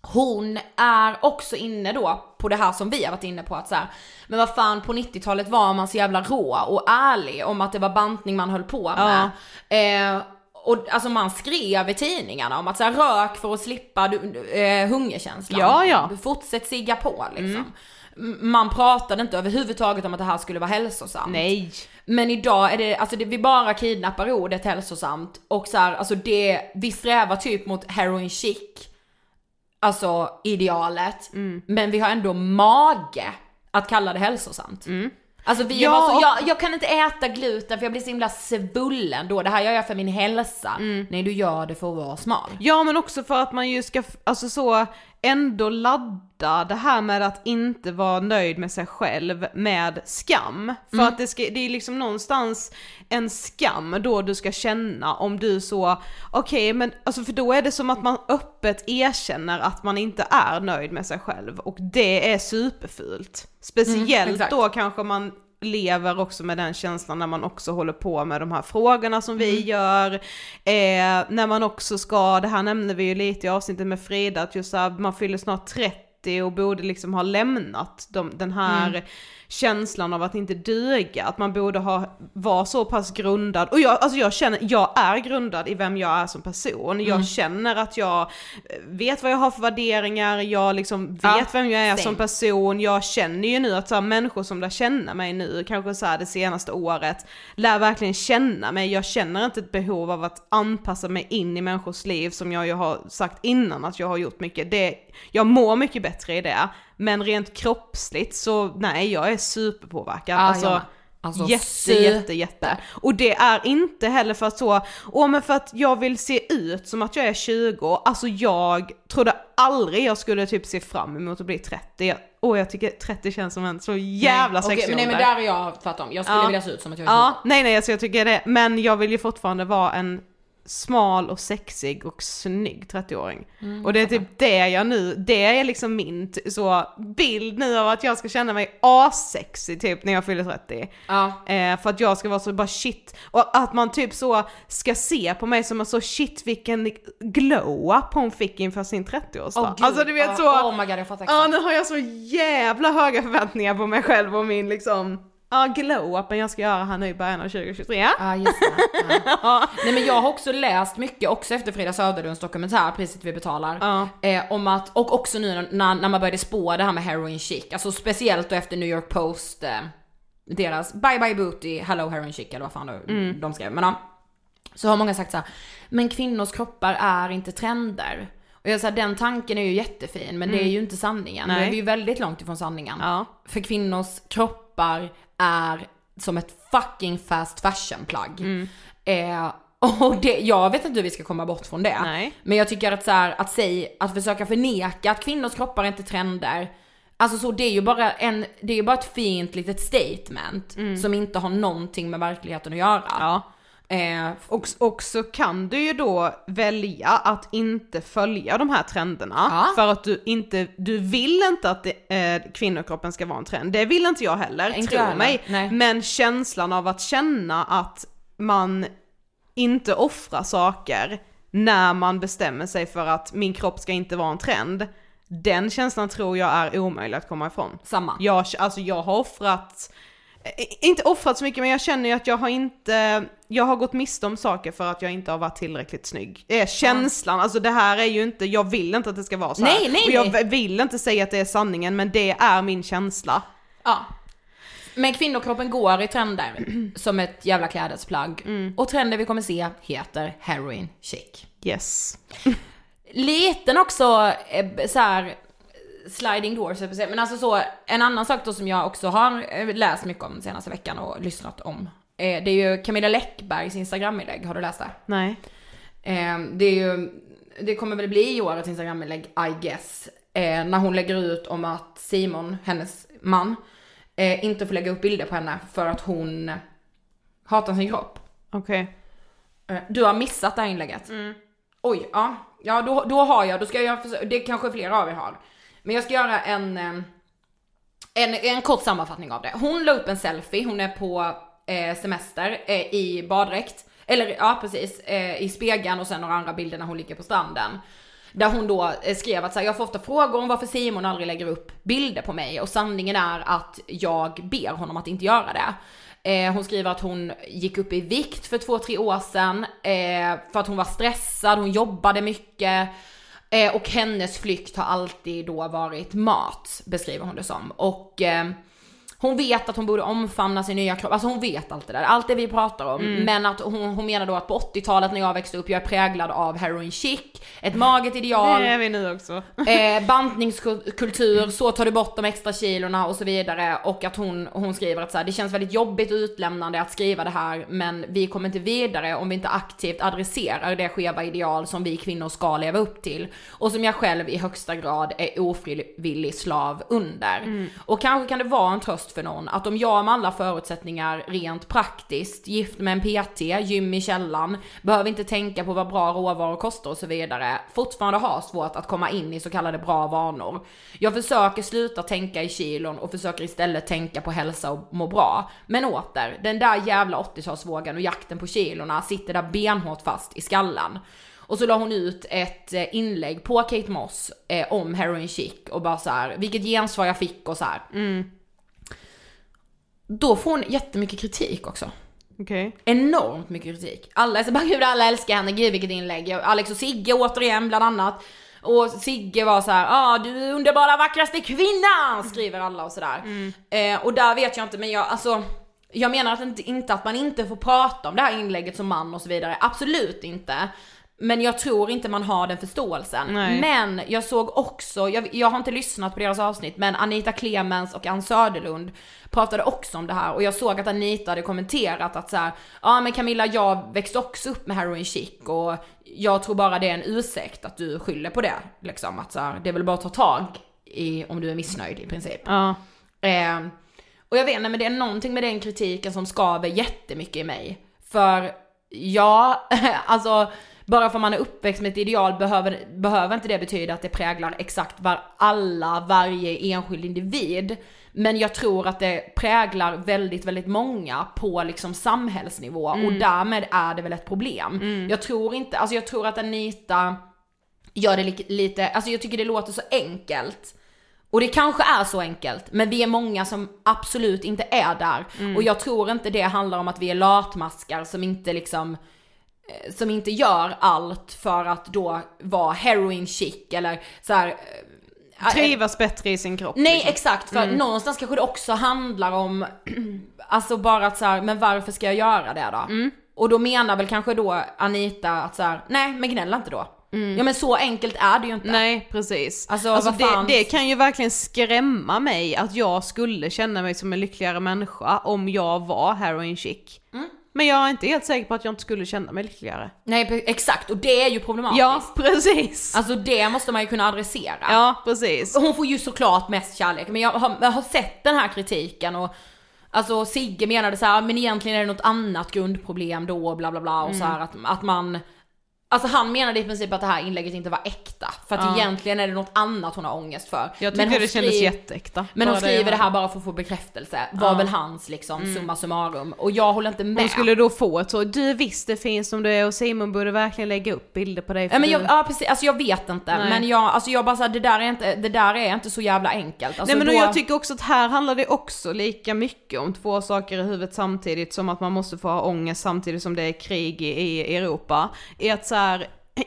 Hon är också inne då på det här som vi har varit inne på att så här, men vad fan på 90-talet var man så jävla rå och ärlig om att det var bantning man höll på med. Eh, och alltså man skrev i tidningarna om att så här, rök för att slippa du, eh, hungerkänslan. Ja, ja. Fortsätt sigga på liksom. M- Man pratade inte överhuvudtaget om att det här skulle vara hälsosamt. Nej. Men idag är det, alltså det, vi bara kidnappar ordet hälsosamt och så här, alltså det, vi strävar typ mot heroin chic, alltså idealet, men vi har ändå mage att kalla det hälsosamt. Alltså vi är Ja, bara så, jag, jag kan inte äta gluten för jag blir så himla svullen då, det här gör jag för min hälsa. Nej du gör det för att vara smal. Ja men också för att man ju ska, alltså så, ändå ladda det här med att inte vara nöjd med sig själv med skam. För Mm. att det, ska, det är liksom någonstans en skam då du ska känna om du så, okej men alltså för då är det som att man öppet erkänner att man inte är nöjd med sig själv och det är superfult. Speciellt exakt. då kanske man lever också med den känslan när man också håller på med de här frågorna som vi gör. Eh, när man också ska, det här nämnde vi ju lite i avsnittet med Frida, att just så här, man fyller snart 30 och borde liksom ha lämnat de, den här känslan av att inte duga, att man borde ha, vara så pass grundad, och jag, alltså jag känner, jag är grundad i vem jag är som person, jag känner att jag eh, vet vad jag har för värderingar, jag liksom vet Ja, vem jag är same. som person, jag känner ju nu att så här, människor som lär känna mig nu, kanske så här det senaste året, lär verkligen känna mig, jag känner inte ett behov av att anpassa mig in i människors liv som jag ju har sagt innan att jag har gjort mycket, det, jag mår mycket bättre i det, men rent kroppsligt så nej jag är superpåverkad. Ja, alltså. Alltså, jätte, super. jätte, jätte. Och det är inte heller för att så, åh men för att jag vill se ut som att jag är 20, alltså jag trodde aldrig jag skulle typ se fram emot att bli 30. Jag- Åh jag tycker 30 känns som en så jävla nej, sexig men nej men där är jag tvärtom, jag skulle Ja. vilja se ut som att jag är Ja, 20. nej nej alltså jag tycker det, men jag vill ju fortfarande vara en smal och sexig och snygg 30-åring. Mm, och det är typ det jag nu, det är liksom min så bild nu av att jag ska känna mig assexig typ när jag fyller 30. Ja. Eh, för att jag ska vara så bara shit, och att man typ så ska se på mig som en så shit vilken glow-up hon fick inför sin 30-årsdag. Åh, gud. alltså du vet så, Oh my god jag fattar ja nu har jag så jävla höga förväntningar på mig själv och min liksom, ja glow-upen jag ska göra här nu i början av 2023. Ja just det. <laughs> Ja. Nej men jag har också läst mycket, också efter Frida Söderlunds dokumentär, Priset vi betalar, Ja. eh, om att, och också nu när, när man började spå det här med heroin chic, alltså speciellt då efter New York Post, eh, deras bye bye booty, hello heroin chic eller vad fan de, Mm. de skrev. Men ja, så har många sagt så här, men kvinnors kroppar är inte trender. Och jag säger den tanken är ju jättefin men det är ju inte sanningen. Mm. Nej. Det är ju väldigt långt ifrån sanningen. Ja. För kvinnors kroppar är som ett fucking fast fashion plagg. Mm. Eh, <laughs> och det, jag vet inte hur vi ska komma bort från det. Nej. Men jag tycker att så här, att säga, att försöka förneka att kvinnors kroppar är inte trender. Alltså så det är ju bara en, det är bara ett fint litet statement som inte har någonting med verkligheten att göra. Mm. Ja. Eh, Och, och så kan du ju då välja att inte följa de här trenderna Ja. för att du inte, du vill inte att det, eh, kvinnokroppen ska vara en trend. Det vill inte jag heller, Inte tro heller, mig. nej. Men känslan av att känna att man inte offrar saker när man bestämmer sig för att min kropp ska inte vara en trend. Den känslan tror jag är omöjlig att komma ifrån. samma. Jag, alltså jag har offrat, inte offrat så mycket men jag känner ju att jag har inte, jag har gått miste om saker för att jag inte har varit tillräckligt snygg. Det är känslan, alltså det här är ju inte, jag vill inte att det ska vara så här. Nej, nej, Och jag nej. vill inte säga att det är sanningen men det är min känsla. Ja. Men kvinnokroppen går i trender <clears throat> som ett jävla klädesplagg. Mm. Och trenden vi kommer se heter heroin chic. Yes. Liten också eh, så här sliding doors, men alltså så, en annan sak då som jag också har eh, läst mycket om senaste veckan och lyssnat om. Eh, det är ju Camilla Läckbergs Instagraminlägg, har du läst det? Nej. Eh, det är ju, det kommer väl bli i årets Instagraminlägg, I guess. Eh, när hon lägger ut om att Simon, hennes man, inte får lägga upp bilder på henne för att hon hatar sin kropp. Okej. Eh, Du har missat det här inlägget. Oj, ja. Ja, då, då har jag, då ska jag, försöka- det kanske flera av er har. Men jag ska göra en, eh, en, en kort sammanfattning av det. Hon la upp en selfie, hon är på eh, semester eh, i baddräkt. Eller ja, precis, eh, i spegeln och sen några andra bilder när hon ligger på stranden. Där hon då eh, skrev att så här, jag får ofta frågor om varför Simon aldrig lägger upp bilder på mig och sanningen är att jag ber honom att inte göra det. Eh, hon skriver att hon gick upp i vikt för två, tre år sedan eh, för att hon var stressad, hon jobbade mycket. Eh, och hennes flykt har alltid då varit mat, beskriver hon det som. Och eh, hon vet att hon borde omfamna sin nya kropp, alltså hon vet allt det där, allt det vi pratar om. Mm. Men att hon, hon menar då att på 80-talet när jag växte upp, jag är präglad av heroin chic, ett maget ideal. Det är vi nu också. <laughs> eh, bantningskultur, så tar du bort de extra kilorna och så vidare. Och att hon, hon skriver att så här, det känns väldigt jobbigt och utlämnande att skriva det här, men vi kommer inte vidare om vi inte aktivt adresserar det skeva ideal som vi kvinnor ska leva upp till. Och som jag själv i högsta grad är ofrivillig slav under. Och kanske kan det vara en tröst för någon att om jag med alla förutsättningar rent praktiskt, gift med en PT, gym i källan, behöver inte tänka på vad bra råvaror kostar och så vidare, fortfarande har svårt att komma in i så kallade bra vanor. Jag försöker sluta tänka i kilon och försöker istället tänka på hälsa och må bra. Men åter, den där jävla 80-talsvågen och jakten på kilorna sitter där benhårt fast i skallen. Och så la hon ut ett eh, inlägg på Kate Moss eh, om heroin chic och bara så här, vilket gensvar jag fick och så här. Mm. Då får hon jättemycket kritik också. Okej. Enormt mycket kritik. Alla är så <laughs> bara gud alla älskar henne, gud vilket inlägg. Alex och Sigge återigen bland annat. Och Sigge var så här, ah du är underbara vackraste kvinnan, skriver alla och sådär. Eh, och där vet jag inte, men jag alltså jag menar att inte, inte att man inte får prata om det här inlägget som man och så vidare, absolut inte. Men jag tror inte man har den förståelsen. Nej. Men jag såg också, jag, jag har inte lyssnat på deras avsnitt, men Anita Clemens och Ann Söderlund pratade också om det här och jag såg att Anita hade kommenterat att så här, ja men Camilla jag växte också upp med heroin chic och jag tror bara det är en ursäkt att du skyller på det. Liksom att så här, det är väl bara att ta tag i om du är missnöjd i princip. Ja. Eh, och jag vet inte, men det är någonting med den kritiken som skaver jättemycket i mig. För ja, <laughs> alltså bara för man är uppväxt med ett ideal behöver, behöver inte det betyda att det präglar exakt var alla, varje enskild individ. Men jag tror att det präglar väldigt, väldigt många på liksom samhällsnivå och därmed är det väl ett problem. Jag tror inte, alltså jag tror att Anita gör det li- lite, alltså jag tycker det låter så enkelt. Och det kanske är så enkelt, men vi är många som absolut inte är där. Och jag tror inte det handlar om att vi är latmaskar som inte liksom som inte gör allt för att då vara heroin chic eller så här. eh, Trivas bättre i sin kropp. Nej liksom. exakt, för någonstans kanske det också handlar om, <clears throat> alltså bara att så här, men varför ska jag göra det då? Och då menar väl kanske då Anita att så här, nej men gnäll inte då. Ja men så enkelt är det ju inte. Nej precis. Alltså, Alltså, det, det kan ju verkligen skrämma mig att jag skulle känna mig som en lyckligare människa om jag var heroin chic. Mm. Men jag är inte helt säker på att jag inte skulle känna mig lyckligare. Nej exakt, och det är ju problematiskt. Ja, precis. Alltså det måste man ju kunna adressera. Ja, precis. Hon får ju såklart mest kärlek, men jag har, jag har sett den här kritiken och Alltså Sigge menade så här, men egentligen är det något annat grundproblem då, bla bla bla och så här att, att man Alltså han menade i princip att det här inlägget inte var äkta, för att Ja. egentligen är det något annat hon har ångest för. Jag Men tycker hon det kändes jätteäkta. Men hon skriver det här bara för att få bekräftelse, var Ja. väl hans liksom summa summarum. Och jag håller inte med. Hon skulle då få ett så, du visst det finns som du är och Simon borde verkligen lägga upp bilder på dig. Ja, men jag, ja precis, alltså jag vet inte. Nej. Men jag, alltså jag bara såhär, det där är inte, det där är inte så jävla enkelt. Alltså Nej men då, jag tycker också att här handlar det också lika mycket om två saker i huvudet samtidigt som att man måste få ha ångest samtidigt som det är krig i, i Europa. Är att så här,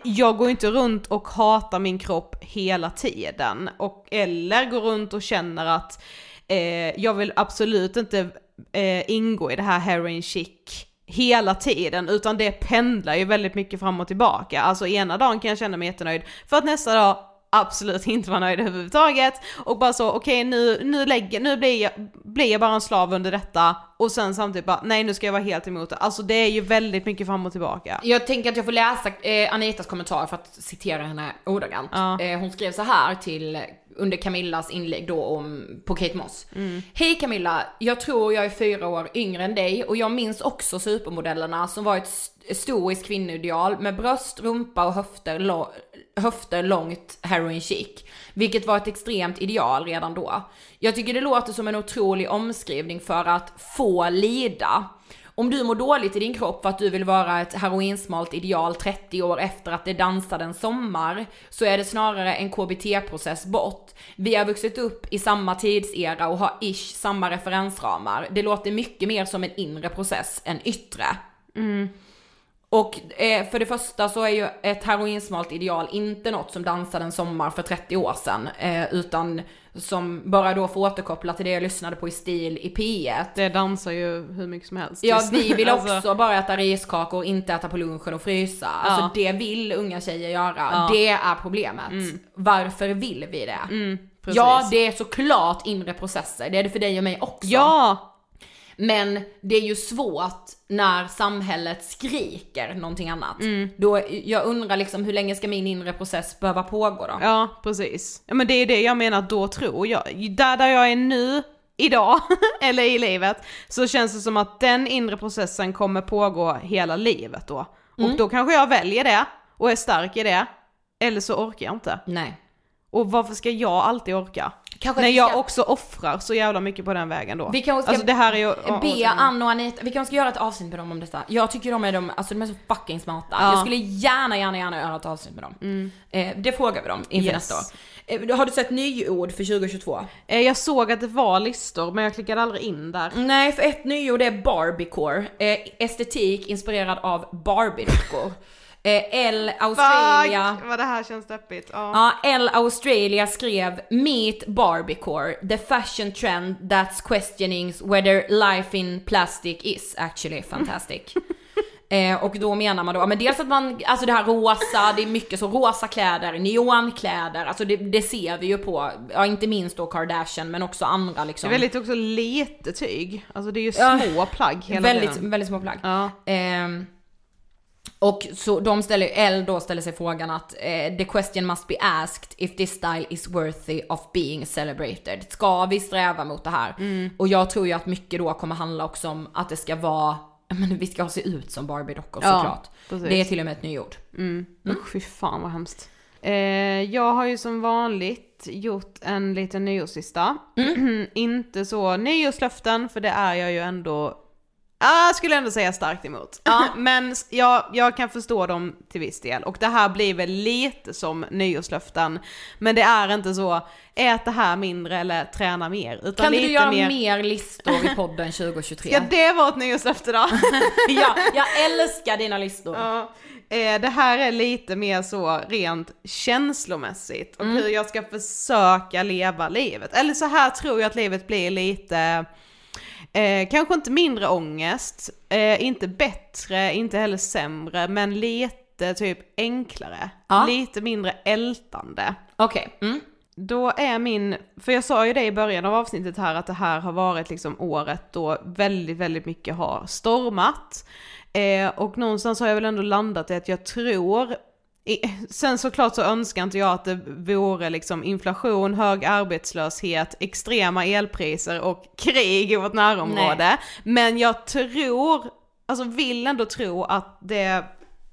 jag går inte runt och hatar min kropp hela tiden. Och, eller går runt och känner att eh, jag vill absolut inte eh, ingå i det här heroin chic hela tiden, utan det pendlar ju väldigt mycket fram och tillbaka. Alltså ena dagen kan jag känna mig jättenöjd, för att nästa dag absolut inte vara nöjd överhuvudtaget och bara så okej nu, nu, lägger, nu blir, jag, blir jag bara en slav under detta och sen samtidigt bara nej nu ska jag vara helt emot det. Alltså det är ju väldigt mycket fram och tillbaka. Jag tänker att jag får läsa eh, Anitas kommentar för att citera henne ordagrant. Ja. Eh, hon skrev så här till, under Camillas inlägg då om, på Kate Moss. Hej Camilla, jag tror jag är fyra år yngre än dig och jag minns också supermodellerna som var ett st- stoiskt kvinnoideal med bröst, rumpa och höfter, höfter långt heroin chic. Vilket var ett extremt ideal redan då. Jag tycker det låter som en otrolig omskrivning för att få lida. Om du mår dåligt i din kropp för att du vill vara ett heroinsmalt ideal 30 år efter att det dansade en sommar, så är det snarare en KBT-process bort. Vi har vuxit upp i samma tidsera och har ish samma referensramar. Det låter mycket mer som en inre process än yttre. Mm. Och eh, för det första så är ju ett heroinsmalt ideal inte något som dansade en sommar för 30 år sedan, eh, utan som bara då får återkoppla till det jag lyssnade på i stil i P1. Det dansar ju hur mycket som helst. Ja vi vill Alltså, också bara äta riskakor, inte äta på lunchen och frysa. Alltså Ja. det vill unga tjejer göra. Ja. Det är problemet. Varför vill vi det? Mm. Ja det är såklart inre processer, det är det för dig och mig också. Ja! Men det är ju svårt när samhället skriker någonting annat. Mm. Då, jag undrar liksom hur länge ska min inre process behöva pågå då? Ja, precis. Ja men det är det jag menar, då tror jag, där, där jag är nu, idag, <laughs> eller i livet, så känns det som att den inre processen kommer pågå hela livet då. Mm. Och då kanske jag väljer det, och är stark i det, eller så orkar jag inte. Nej. Och varför ska jag alltid orka? Kanske När jag ska- också offrar så jävla mycket på den vägen då. Vi kanske ska alltså det här är ju... be Ann och Anita, vi kanske ska göra ett avsnitt med dem om detta. Jag tycker de är de, alltså de är så fucking smarta. Ja. Mm. Jag skulle gärna, gärna, gärna göra ett avsnitt med dem. Eh, det frågar vi dem inför Yes. nästa år. Eh, har du sett nyord för 2022? Eh, Jag såg att det var listor men jag klickade aldrig in där. Nej, för ett nyord är Barbiecore. Eh, estetik inspirerad av Barbie-dockor. Eh, L Australia. Fuck vad det här känns deppigt. Ja. Ja, L Australia skrev “Meet Barbiecore, the fashion trend that's questioning whether life in plastic is actually fantastic”. <laughs> eh, och då menar man då, ja, men dels att man, alltså det här rosa, det är mycket så rosa kläder, neonkläder, alltså det, det ser vi ju på, ja inte minst då Kardashian men också andra Det liksom. är väldigt också lite tyg. Alltså det är ju Ja, små plagg hela väldigt, tiden. väldigt små plagg. Ja. Ehm, och så de ställer, L då ställer sig frågan att eh, the question must be asked if this style is worthy of being celebrated. Ska vi sträva mot det här? Mm. Och jag tror ju att mycket då kommer handla också om att det ska vara, men vi ska se ut som Barbie-dockor Ja, såklart. precis. Det är till och med ett nyord. Mm. Usch fy fan vad hemskt. Eh, jag har ju som vanligt gjort en liten nyårslista. Mm. <clears throat> Inte så nyårslöften för det är jag ju ändå Ah, jag skulle ändå säga starkt emot. <laughs> Men s- jag, jag kan förstå dem till viss del. Och det här blir väl lite som nyårslöften. Men det är inte så, ät det här mindre eller träna mer. Utan Kan lite du göra mer... mer listor i podden <laughs> 2023? Ska det vara ett nyårslöfte då? <laughs> ja, jag älskar dina listor. Ja, eh, det här är lite mer så rent känslomässigt och Mm. hur jag ska försöka leva livet. Eller så här tror jag att livet blir lite, eh, kanske inte mindre ångest, eh, inte bättre, inte heller sämre, men lite typ enklare. Ja. Lite mindre ältande. Okej. Mm. Då är min, för jag sa ju det i början av avsnittet här att det här har varit liksom året då väldigt, väldigt mycket har stormat. Eh, och någonstans har jag väl ändå landat i att jag tror, sen såklart så önskar inte jag att det vore liksom inflation, hög arbetslöshet, extrema elpriser och krig i vårt närområde. Men jag tror, alltså vill ändå tro att det,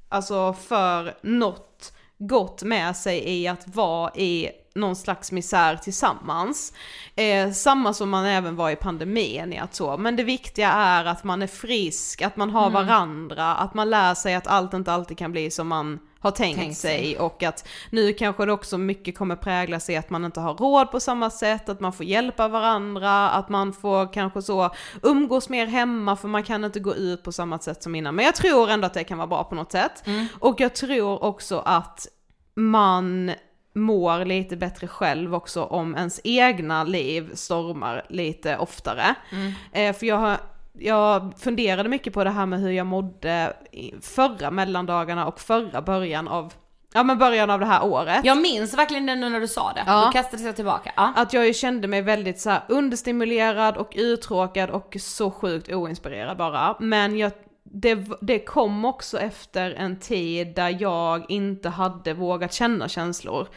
alltså för något gott med sig i att vara i någon slags misär tillsammans. Eh, samma som man även var i pandemin i att så, men det viktiga är att man är frisk, att man har varandra, att man lär sig att allt inte alltid kan bli som man har tänkt, Tänkt sig. sig. och att nu kanske det också mycket kommer präglas i att man inte har råd på samma sätt, att man får hjälpa varandra, att man får kanske så umgås mer hemma för man kan inte gå ut på samma sätt som innan. Men jag tror ändå att det kan vara bra på något sätt. Och jag tror också att man mår lite bättre själv också om ens egna liv stormar lite oftare. Eh, för jag har jag funderade mycket på det här med hur jag mådde förra mellandagarna och förra början av, ja men början av det här året. Jag minns verkligen det nu när du sa det. Ja. Då kastade jag tillbaka. Ja. Att jag kände mig väldigt så understimulerad och uttråkad och så sjukt oinspirerad bara. Men jag, det, det kom också efter en tid där jag inte hade vågat känna känslor.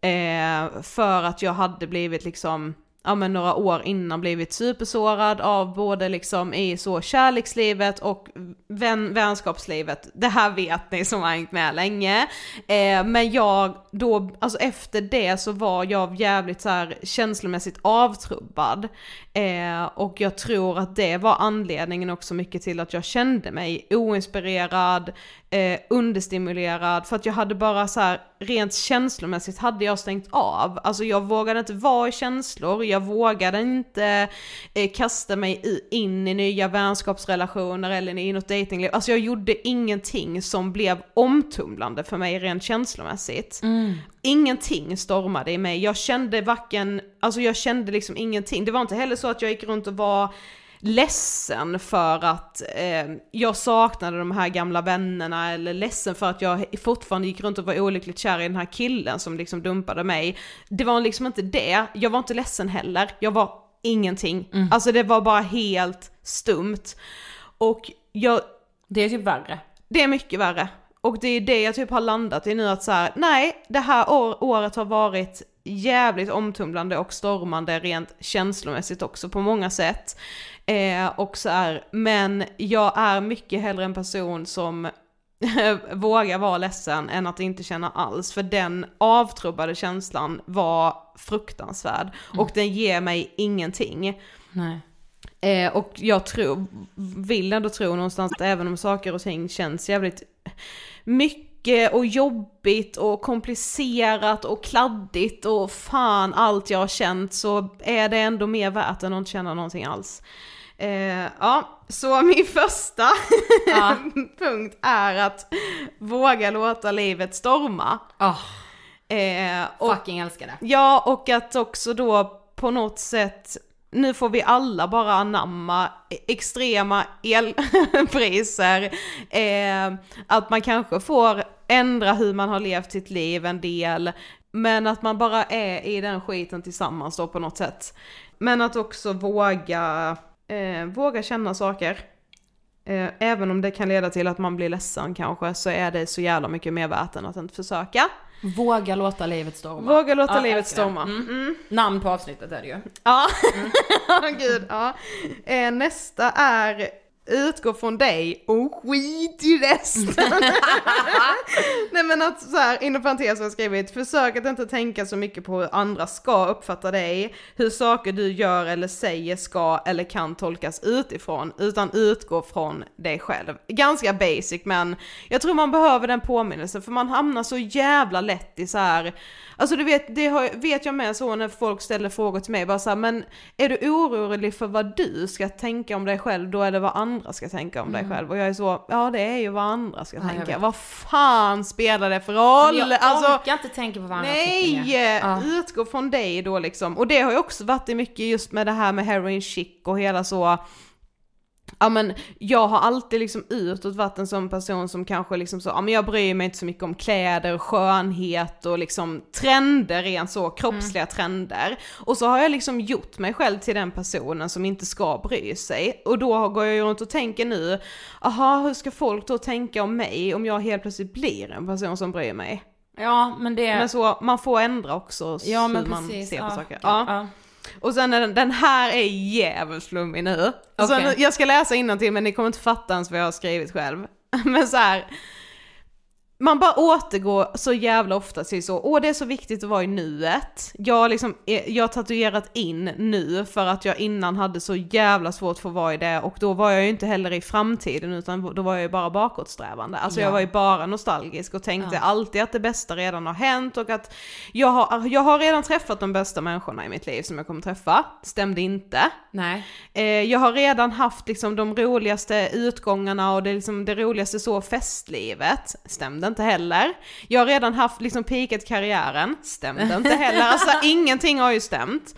Eh, för att jag hade blivit liksom ja men några år innan blivit supersårad av både liksom i så kärlekslivet och vän, vänskapslivet. Det här vet ni som har hängt med länge. Eh, men jag då, alltså efter det så var jag jävligt så här känslomässigt avtrubbad. Eh, och jag tror att det var anledningen också mycket till att jag kände mig oinspirerad, eh, understimulerad, för att jag hade bara så här, rent känslomässigt hade jag stängt av. Alltså jag vågade inte vara i känslor, jag vågade inte eh, kasta mig in i nya vänskapsrelationer eller i något dejtingliv. Alltså jag gjorde ingenting som blev omtumlande för mig rent känslomässigt. Mm. Ingenting stormade i mig, jag kände varken, alltså jag kände liksom ingenting. Det var inte heller så att jag gick runt och var ledsen för att eh, jag saknade de här gamla vännerna eller ledsen för att jag fortfarande gick runt och var olyckligt kär i den här killen som liksom dumpade mig. Det var liksom inte det, jag var inte ledsen heller, jag var ingenting. Mm. Alltså det var bara helt stumt. Och jag... Det är typ värre. Det är mycket värre. Och det är det jag typ har landat i nu att så här, nej, det här år, året har varit jävligt omtumlande och stormande rent känslomässigt också på många sätt. Eh, och så är, men jag är mycket hellre en person som <laughs> vågar vara ledsen än att inte känna alls. För den avtrubbade känslan var fruktansvärd. Mm. Och den ger mig ingenting. Nej. Eh, och jag tror, vill ändå tro någonstans att även om saker och ting känns jävligt mycket och jobbigt och komplicerat och kladdigt och fan allt jag har känt så är det ändå mer värt än att inte känna någonting alls. Eh, ja, så min första ja. <laughs> punkt är att våga låta livet storma. Oh. Eh, och, Fucking älskar det. Ja, och att också då på något sätt nu får vi alla bara anamma e- extrema elpriser, <laughs> eh, att man kanske får ändra hur man har levt sitt liv en del, men att man bara är i den skiten tillsammans då på något sätt. Men att också våga eh, våga känna saker. Eh, även om det kan leda till att man blir ledsen kanske så är det så jävla mycket mer värt än att inte försöka. Våga låta livet storma. Våga låta ja, livet storma. Mm. Mm. Namn på avsnittet är det ju. Ja, <laughs> mm. gud ja. Eh, nästa är utgå från dig och skit i resten. <laughs> Nej men att så här, inom parentes har jag skrivit, försök att inte tänka så mycket på hur andra ska uppfatta dig, hur saker du gör eller säger ska eller kan tolkas utifrån, utan utgå från dig själv. Ganska basic men jag tror man behöver den påminnelsen för man hamnar så jävla lätt i så här Alltså du vet, det har, vet jag med så när folk ställer frågor till mig, bara så här, men är du orolig för vad du ska tänka om dig själv, då det vad andra ska tänka om mm. dig själv. Och jag är så, ja det är ju vad andra ska ja, tänka. Vad fan spelar det för roll? Men jag alltså, orkar inte tänka på vad andra nej, tycker. Nej, utgå från dig då liksom. Och det har ju också varit mycket just med det här med heroin chic och hela så, ja men jag har alltid liksom utåt varit en sån person som kanske liksom så, ja men jag bryr mig inte så mycket om kläder, skönhet och liksom trender, rent så kroppsliga mm. trender. Och så har jag liksom gjort mig själv till den personen som inte ska bry sig. Och då går jag ju runt och tänker nu, aha hur ska folk då tänka om mig om jag helt plötsligt blir en person som bryr mig? Ja men det... Men så, man får ändra också ja, hur man ser på ja, saker. Ja. ja. Och sen är den, den här är jävligt flummig nu. Okay. Så jag ska läsa till men ni kommer inte fatta ens vad jag har skrivit själv. <laughs> Men så här, man bara återgår så jävla ofta till så, åh det är så viktigt att vara i nuet. Jag, liksom, jag har tatuerat in nu för att jag innan hade så jävla svårt för att vara i det och då var jag ju inte heller i framtiden utan då var jag ju bara bakåtsträvande. Alltså ja. jag var ju bara nostalgisk och tänkte ja. alltid att det bästa redan har hänt och att jag har, jag har redan träffat de bästa människorna i mitt liv som jag kommer träffa. Stämde inte. Nej. Eh, jag har redan haft liksom de roligaste utgångarna och det, liksom, det roligaste så festlivet. Stämde inte heller. Jag har redan haft liksom peakat karriären, stämde <laughs> inte heller. Alltså ingenting har ju stämt.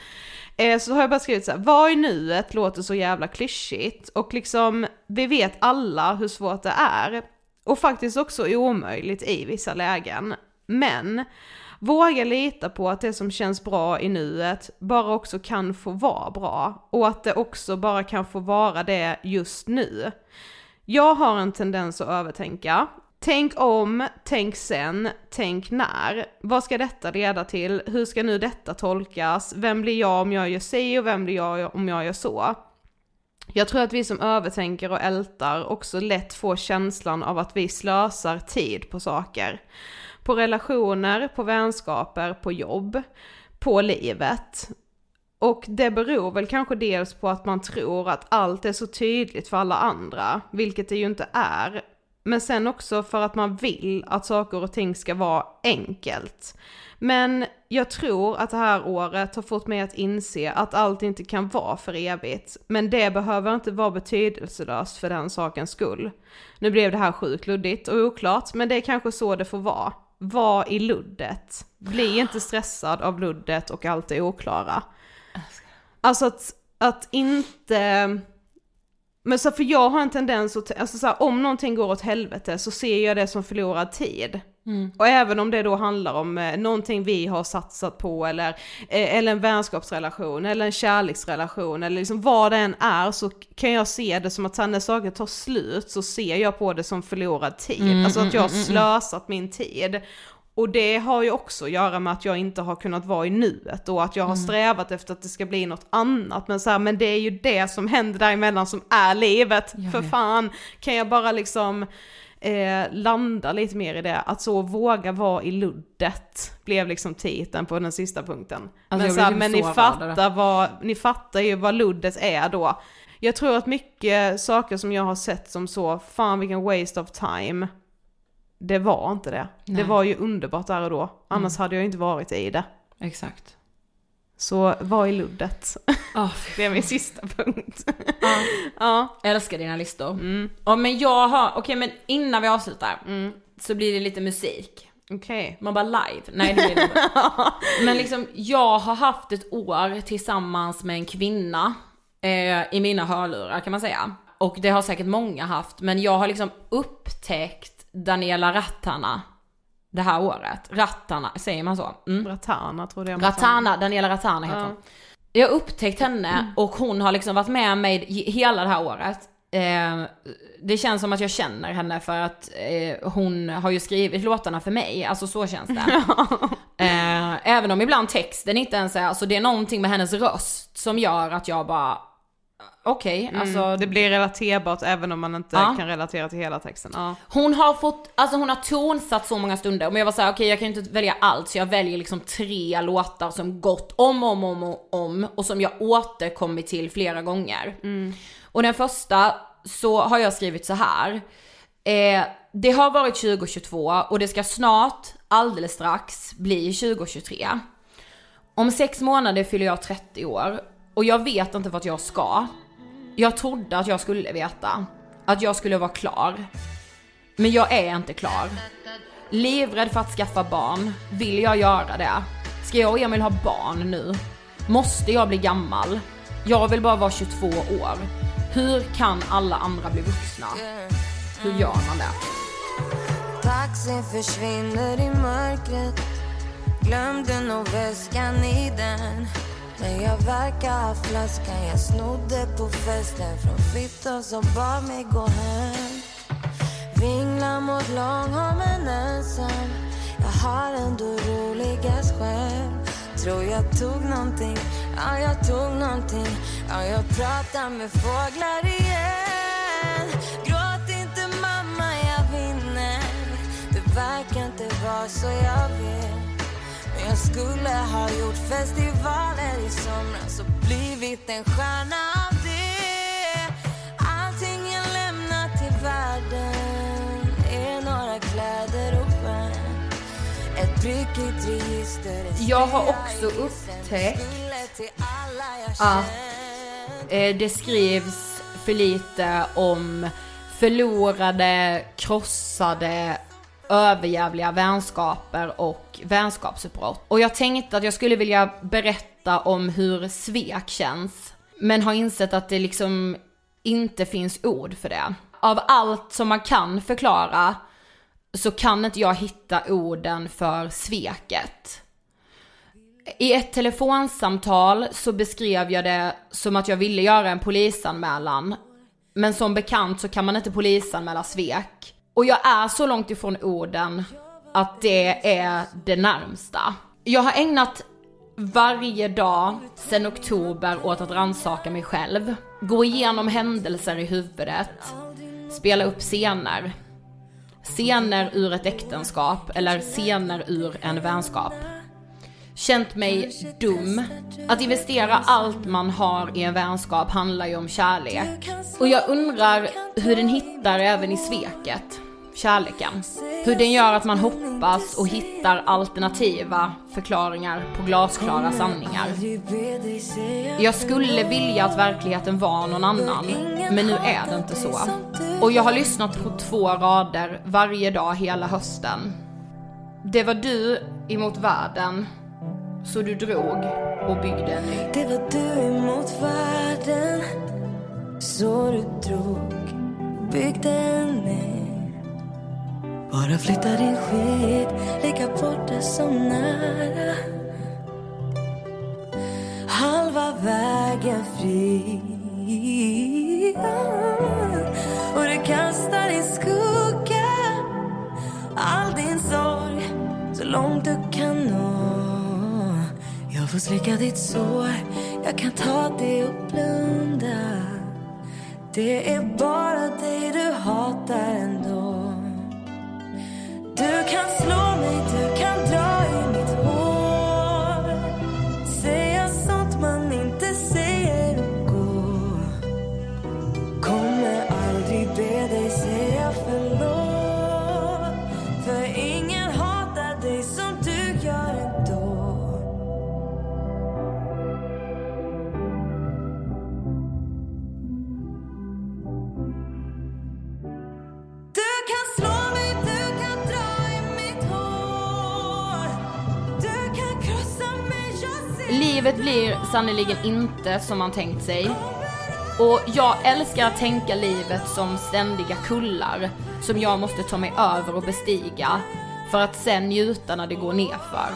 Eh, så har jag bara skrivit såhär, var i nuet låter så jävla klyschigt och liksom vi vet alla hur svårt det är. Och faktiskt också omöjligt i vissa lägen. Men våga lita på att det som känns bra i nuet bara också kan få vara bra. Och att det också bara kan få vara det just nu. Jag har en tendens att övertänka Tänk om, tänk sen, tänk när. Vad ska detta leda till? Hur ska nu detta tolkas? Vem blir jag om jag gör si och vem blir jag om jag gör så? Jag tror att vi som övertänker och ältar också lätt får känslan av att vi slösar tid på saker. På relationer, på vänskaper, på jobb, på livet. Och det beror väl kanske dels på att man tror att allt är så tydligt för alla andra, vilket det ju inte är. Men sen också för att man vill att saker och ting ska vara enkelt. Men jag tror att det här året har fått mig att inse att allt inte kan vara för evigt. Men det behöver inte vara betydelselöst för den sakens skull. Nu blev det här sjukt luddigt och oklart, men det är kanske så det får vara. Var i luddet. Bli inte stressad av luddet och allt det oklara. Alltså att, att inte... Men så för jag har en tendens att, alltså så här, om någonting går åt helvete så ser jag det som förlorad tid. Mm. Och även om det då handlar om eh, någonting vi har satsat på eller, eh, eller en vänskapsrelation eller en kärleksrelation eller liksom vad det än är så kan jag se det som att när saker tar slut så ser jag på det som förlorad tid. Mm, alltså att jag har mm, mm, slösat min tid. Och det har ju också att göra med att jag inte har kunnat vara i nuet och att jag har Mm. strävat efter att det ska bli något annat. Men så här, men det är ju det som händer däremellan som är livet. För fan, kan jag bara liksom eh, landa lite mer i det. Att så våga vara i luddet blev liksom titeln på den sista punkten. Alltså, men så här, men ni fattar, vad, ni fattar ju vad luddet är då. Jag tror att mycket saker som jag har sett som så, fan vilken waste of time. Det var inte det. Det Nej. Mm. var ju underbart där och då. Annars hade jag inte varit i det. Exakt. Så var i luddet. <laughs> Oh, Det är min sista punkt. ja. ja. Älskar dina listor. Mm. Ja men jag har, okej men innan vi avslutar så blir det lite musik. Okej. Man bara live. Nej det blir det. <laughs> Men liksom jag har haft ett år tillsammans med en kvinna eh, i mina hörlurar kan man säga. Och det har säkert många haft, men jag har liksom upptäckt Daniela Rattana det här året. Rattana, säger man så? Mm. Ratana trodde jag. Ratana, Daniela Ratana heter Ja. hon. Jag har upptäckt henne och hon har liksom varit med mig hela det här året. Eh, det känns som att jag känner henne för att eh, hon har ju skrivit låtarna för mig, alltså så känns det. <laughs> eh, även om ibland texten inte ens är, alltså det är någonting med hennes röst som gör att jag bara, okej, alltså Mm, det blir relaterbart även om man inte Ja. kan relatera till hela texten. Ja. Hon har fått, alltså hon har tonsatt så många stunder, men jag var såhär, okej jag kan inte välja allt, så jag väljer liksom tre låtar som gått om och om och om, och om och som jag återkommit till flera gånger. Och den första så har jag skrivit så här. Eh, det har varit 2022 och det ska snart, alldeles strax, bli 2023. Om sex månader fyller jag 30 år och jag vet inte vart jag ska. Jag trodde att jag skulle veta, att jag skulle vara klar. Men jag är inte klar. Livrädd för att skaffa barn. Vill jag göra det? Ska jag och Emil ha barn nu? Måste jag bli gammal? Jag vill bara vara 22 år. Hur kan alla andra bli vuxna? Hur gör man det? Taxin försvinner i mörkret Glömde nog väskan i den men jag verkar ha flaskan jag snodde på festen Från fittan som bad mig gå hem. Vinglar mot Långholmen ensam. Jag har ändå roligast själv Tror jag tog någonting, ja jag tog någonting. Ja jag pratar med fåglar igen. Gråt inte mamma, jag vinner. Det verkar inte vara så jag vet jag skulle ha gjort festivaler i somras och blivit en stjärna av det. Allting jag lämnat till världen är några kläder och stjärn Ett prickigt register Jag har också upptäckt att eh, det skrivs för lite om förlorade, krossade, överjävliga vänskaper och vänskapsutbrott. Och jag tänkte att jag skulle vilja berätta om hur svek känns. Men har insett att det liksom inte finns ord för det. Av allt som man kan förklara så kan inte jag hitta orden för sveket. I ett telefonsamtal så beskrev jag det som att jag ville göra en polisanmälan. Men som bekant så kan man inte polisanmäla svek. Och jag är så långt ifrån orden att det är det närmsta. Jag har ägnat varje dag sedan oktober åt att rannsaka mig själv. Gå igenom händelser i huvudet. Spela upp scener. Scener ur ett äktenskap eller scener ur en vänskap. Känt mig dum. Att investera allt man har i en vänskap handlar ju om kärlek. Och jag undrar hur den hittar även i sveket kärleken. Hur den gör att man hoppas och hittar alternativa förklaringar på glasklara sanningar. Jag skulle vilja att verkligheten var någon annan, men nu är det inte så. Och jag har lyssnat på två rader varje dag hela hösten. Det var du emot världen, så du drog och byggde en ny. Det var du emot världen, så du drog och byggde en ny. Bara flytta din skit, lika borta som nära. Halva vägen fri. Och du kastar din skugga, all din sorg, så långt du kan nå. Får slicka ditt sår, jag kan ta det och blunda. Det är bara dig du hatar ändå. Du kan slå mig, du kan dra i mig Livet blir sannerligen inte som man tänkt sig. Och jag älskar att tänka livet som ständiga kullar som jag måste ta mig över och bestiga för att sen njuta när det går nerför.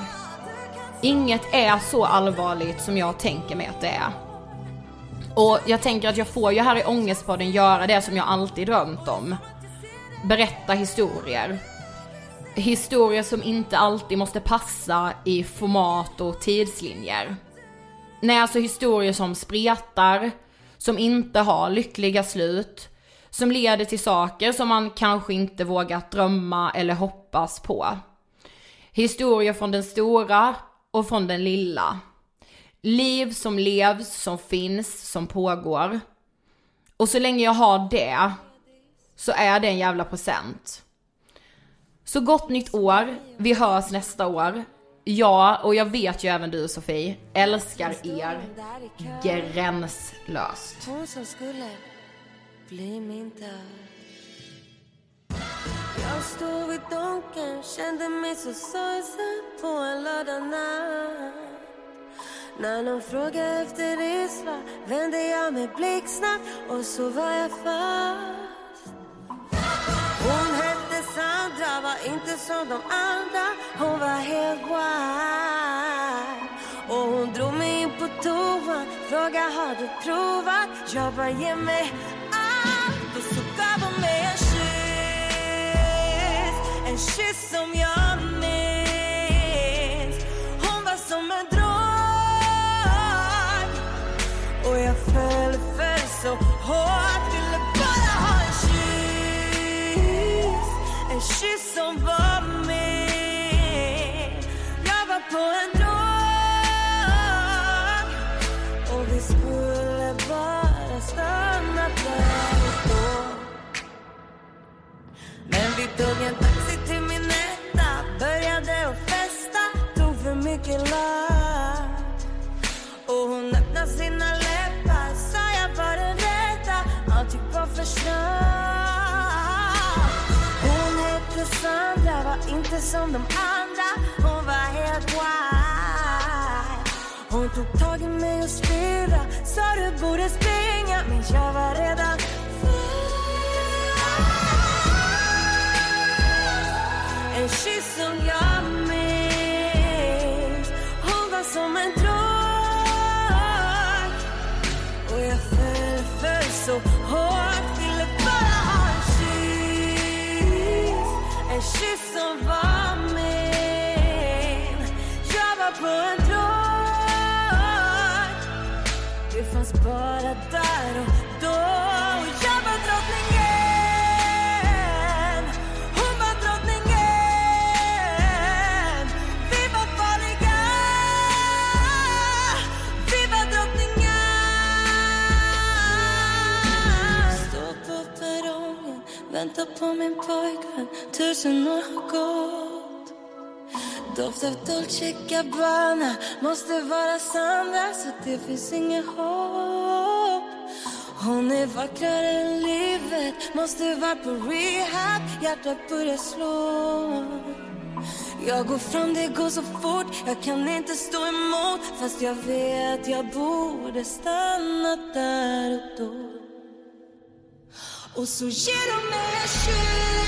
Inget är så allvarligt som jag tänker mig att det är. Och jag tänker att jag får ju här i Ångestpodden göra det som jag alltid drömt om. Berätta historier. Historier som inte alltid måste passa i format och tidslinjer. Nej, alltså historier som spretar, som inte har lyckliga slut, som leder till saker som man kanske inte vågat drömma eller hoppas på. Historier från den stora och från den lilla. Liv som levs, som finns, som pågår. Och så länge jag har det, så är det en jävla present. Så gott nytt år, vi hörs nästa år. Ja, och jag vet ju även du Sofie, älskar er gränslöst. Hon som skulle bli min död Jag stod vid donken, kände mig så sorgsen på en lördagnatt När någon frågade efter ditt svar vände jag mig blixtsnabbt och så var jag fast. Var inte som de andra. Hon var helt wild Och hon drog mig in på toan. Fråga har du provat? Jag bara ge mig allt. Och så gav hon mig en kyss. En kyss som jag minns. Hon var som en drog. Och jag föll, föll så hårt. En som var med. Jag var på en drog Och vi skulle bara stanna där och då. Men vi tog en taxi till min etta Började att festa Tog för mycket ladd Och hon öppnade sina inte som de andra. Hon var helt wild Hon tog tag i mig och spira Sa du borde springa Men jag var redan En kyss som jag kyss som var min Jag var på en drog Det fanns bara där och då Jag var drottningen Hon var drottningen Vi var farliga Vi var drottningar Stod på perrongen Vänta på min pojkvän Tusen år har gått. Doft av Dolce Gabbana Måste vara Sandra så alltså det finns inget hopp. Hon är vackrare än livet Måste vara på rehab. Hjärtat börjar slå. Jag går fram, det går så fort. Jag kan inte stå emot Fast jag vet jag borde stannat där och då. Och så ger de mig en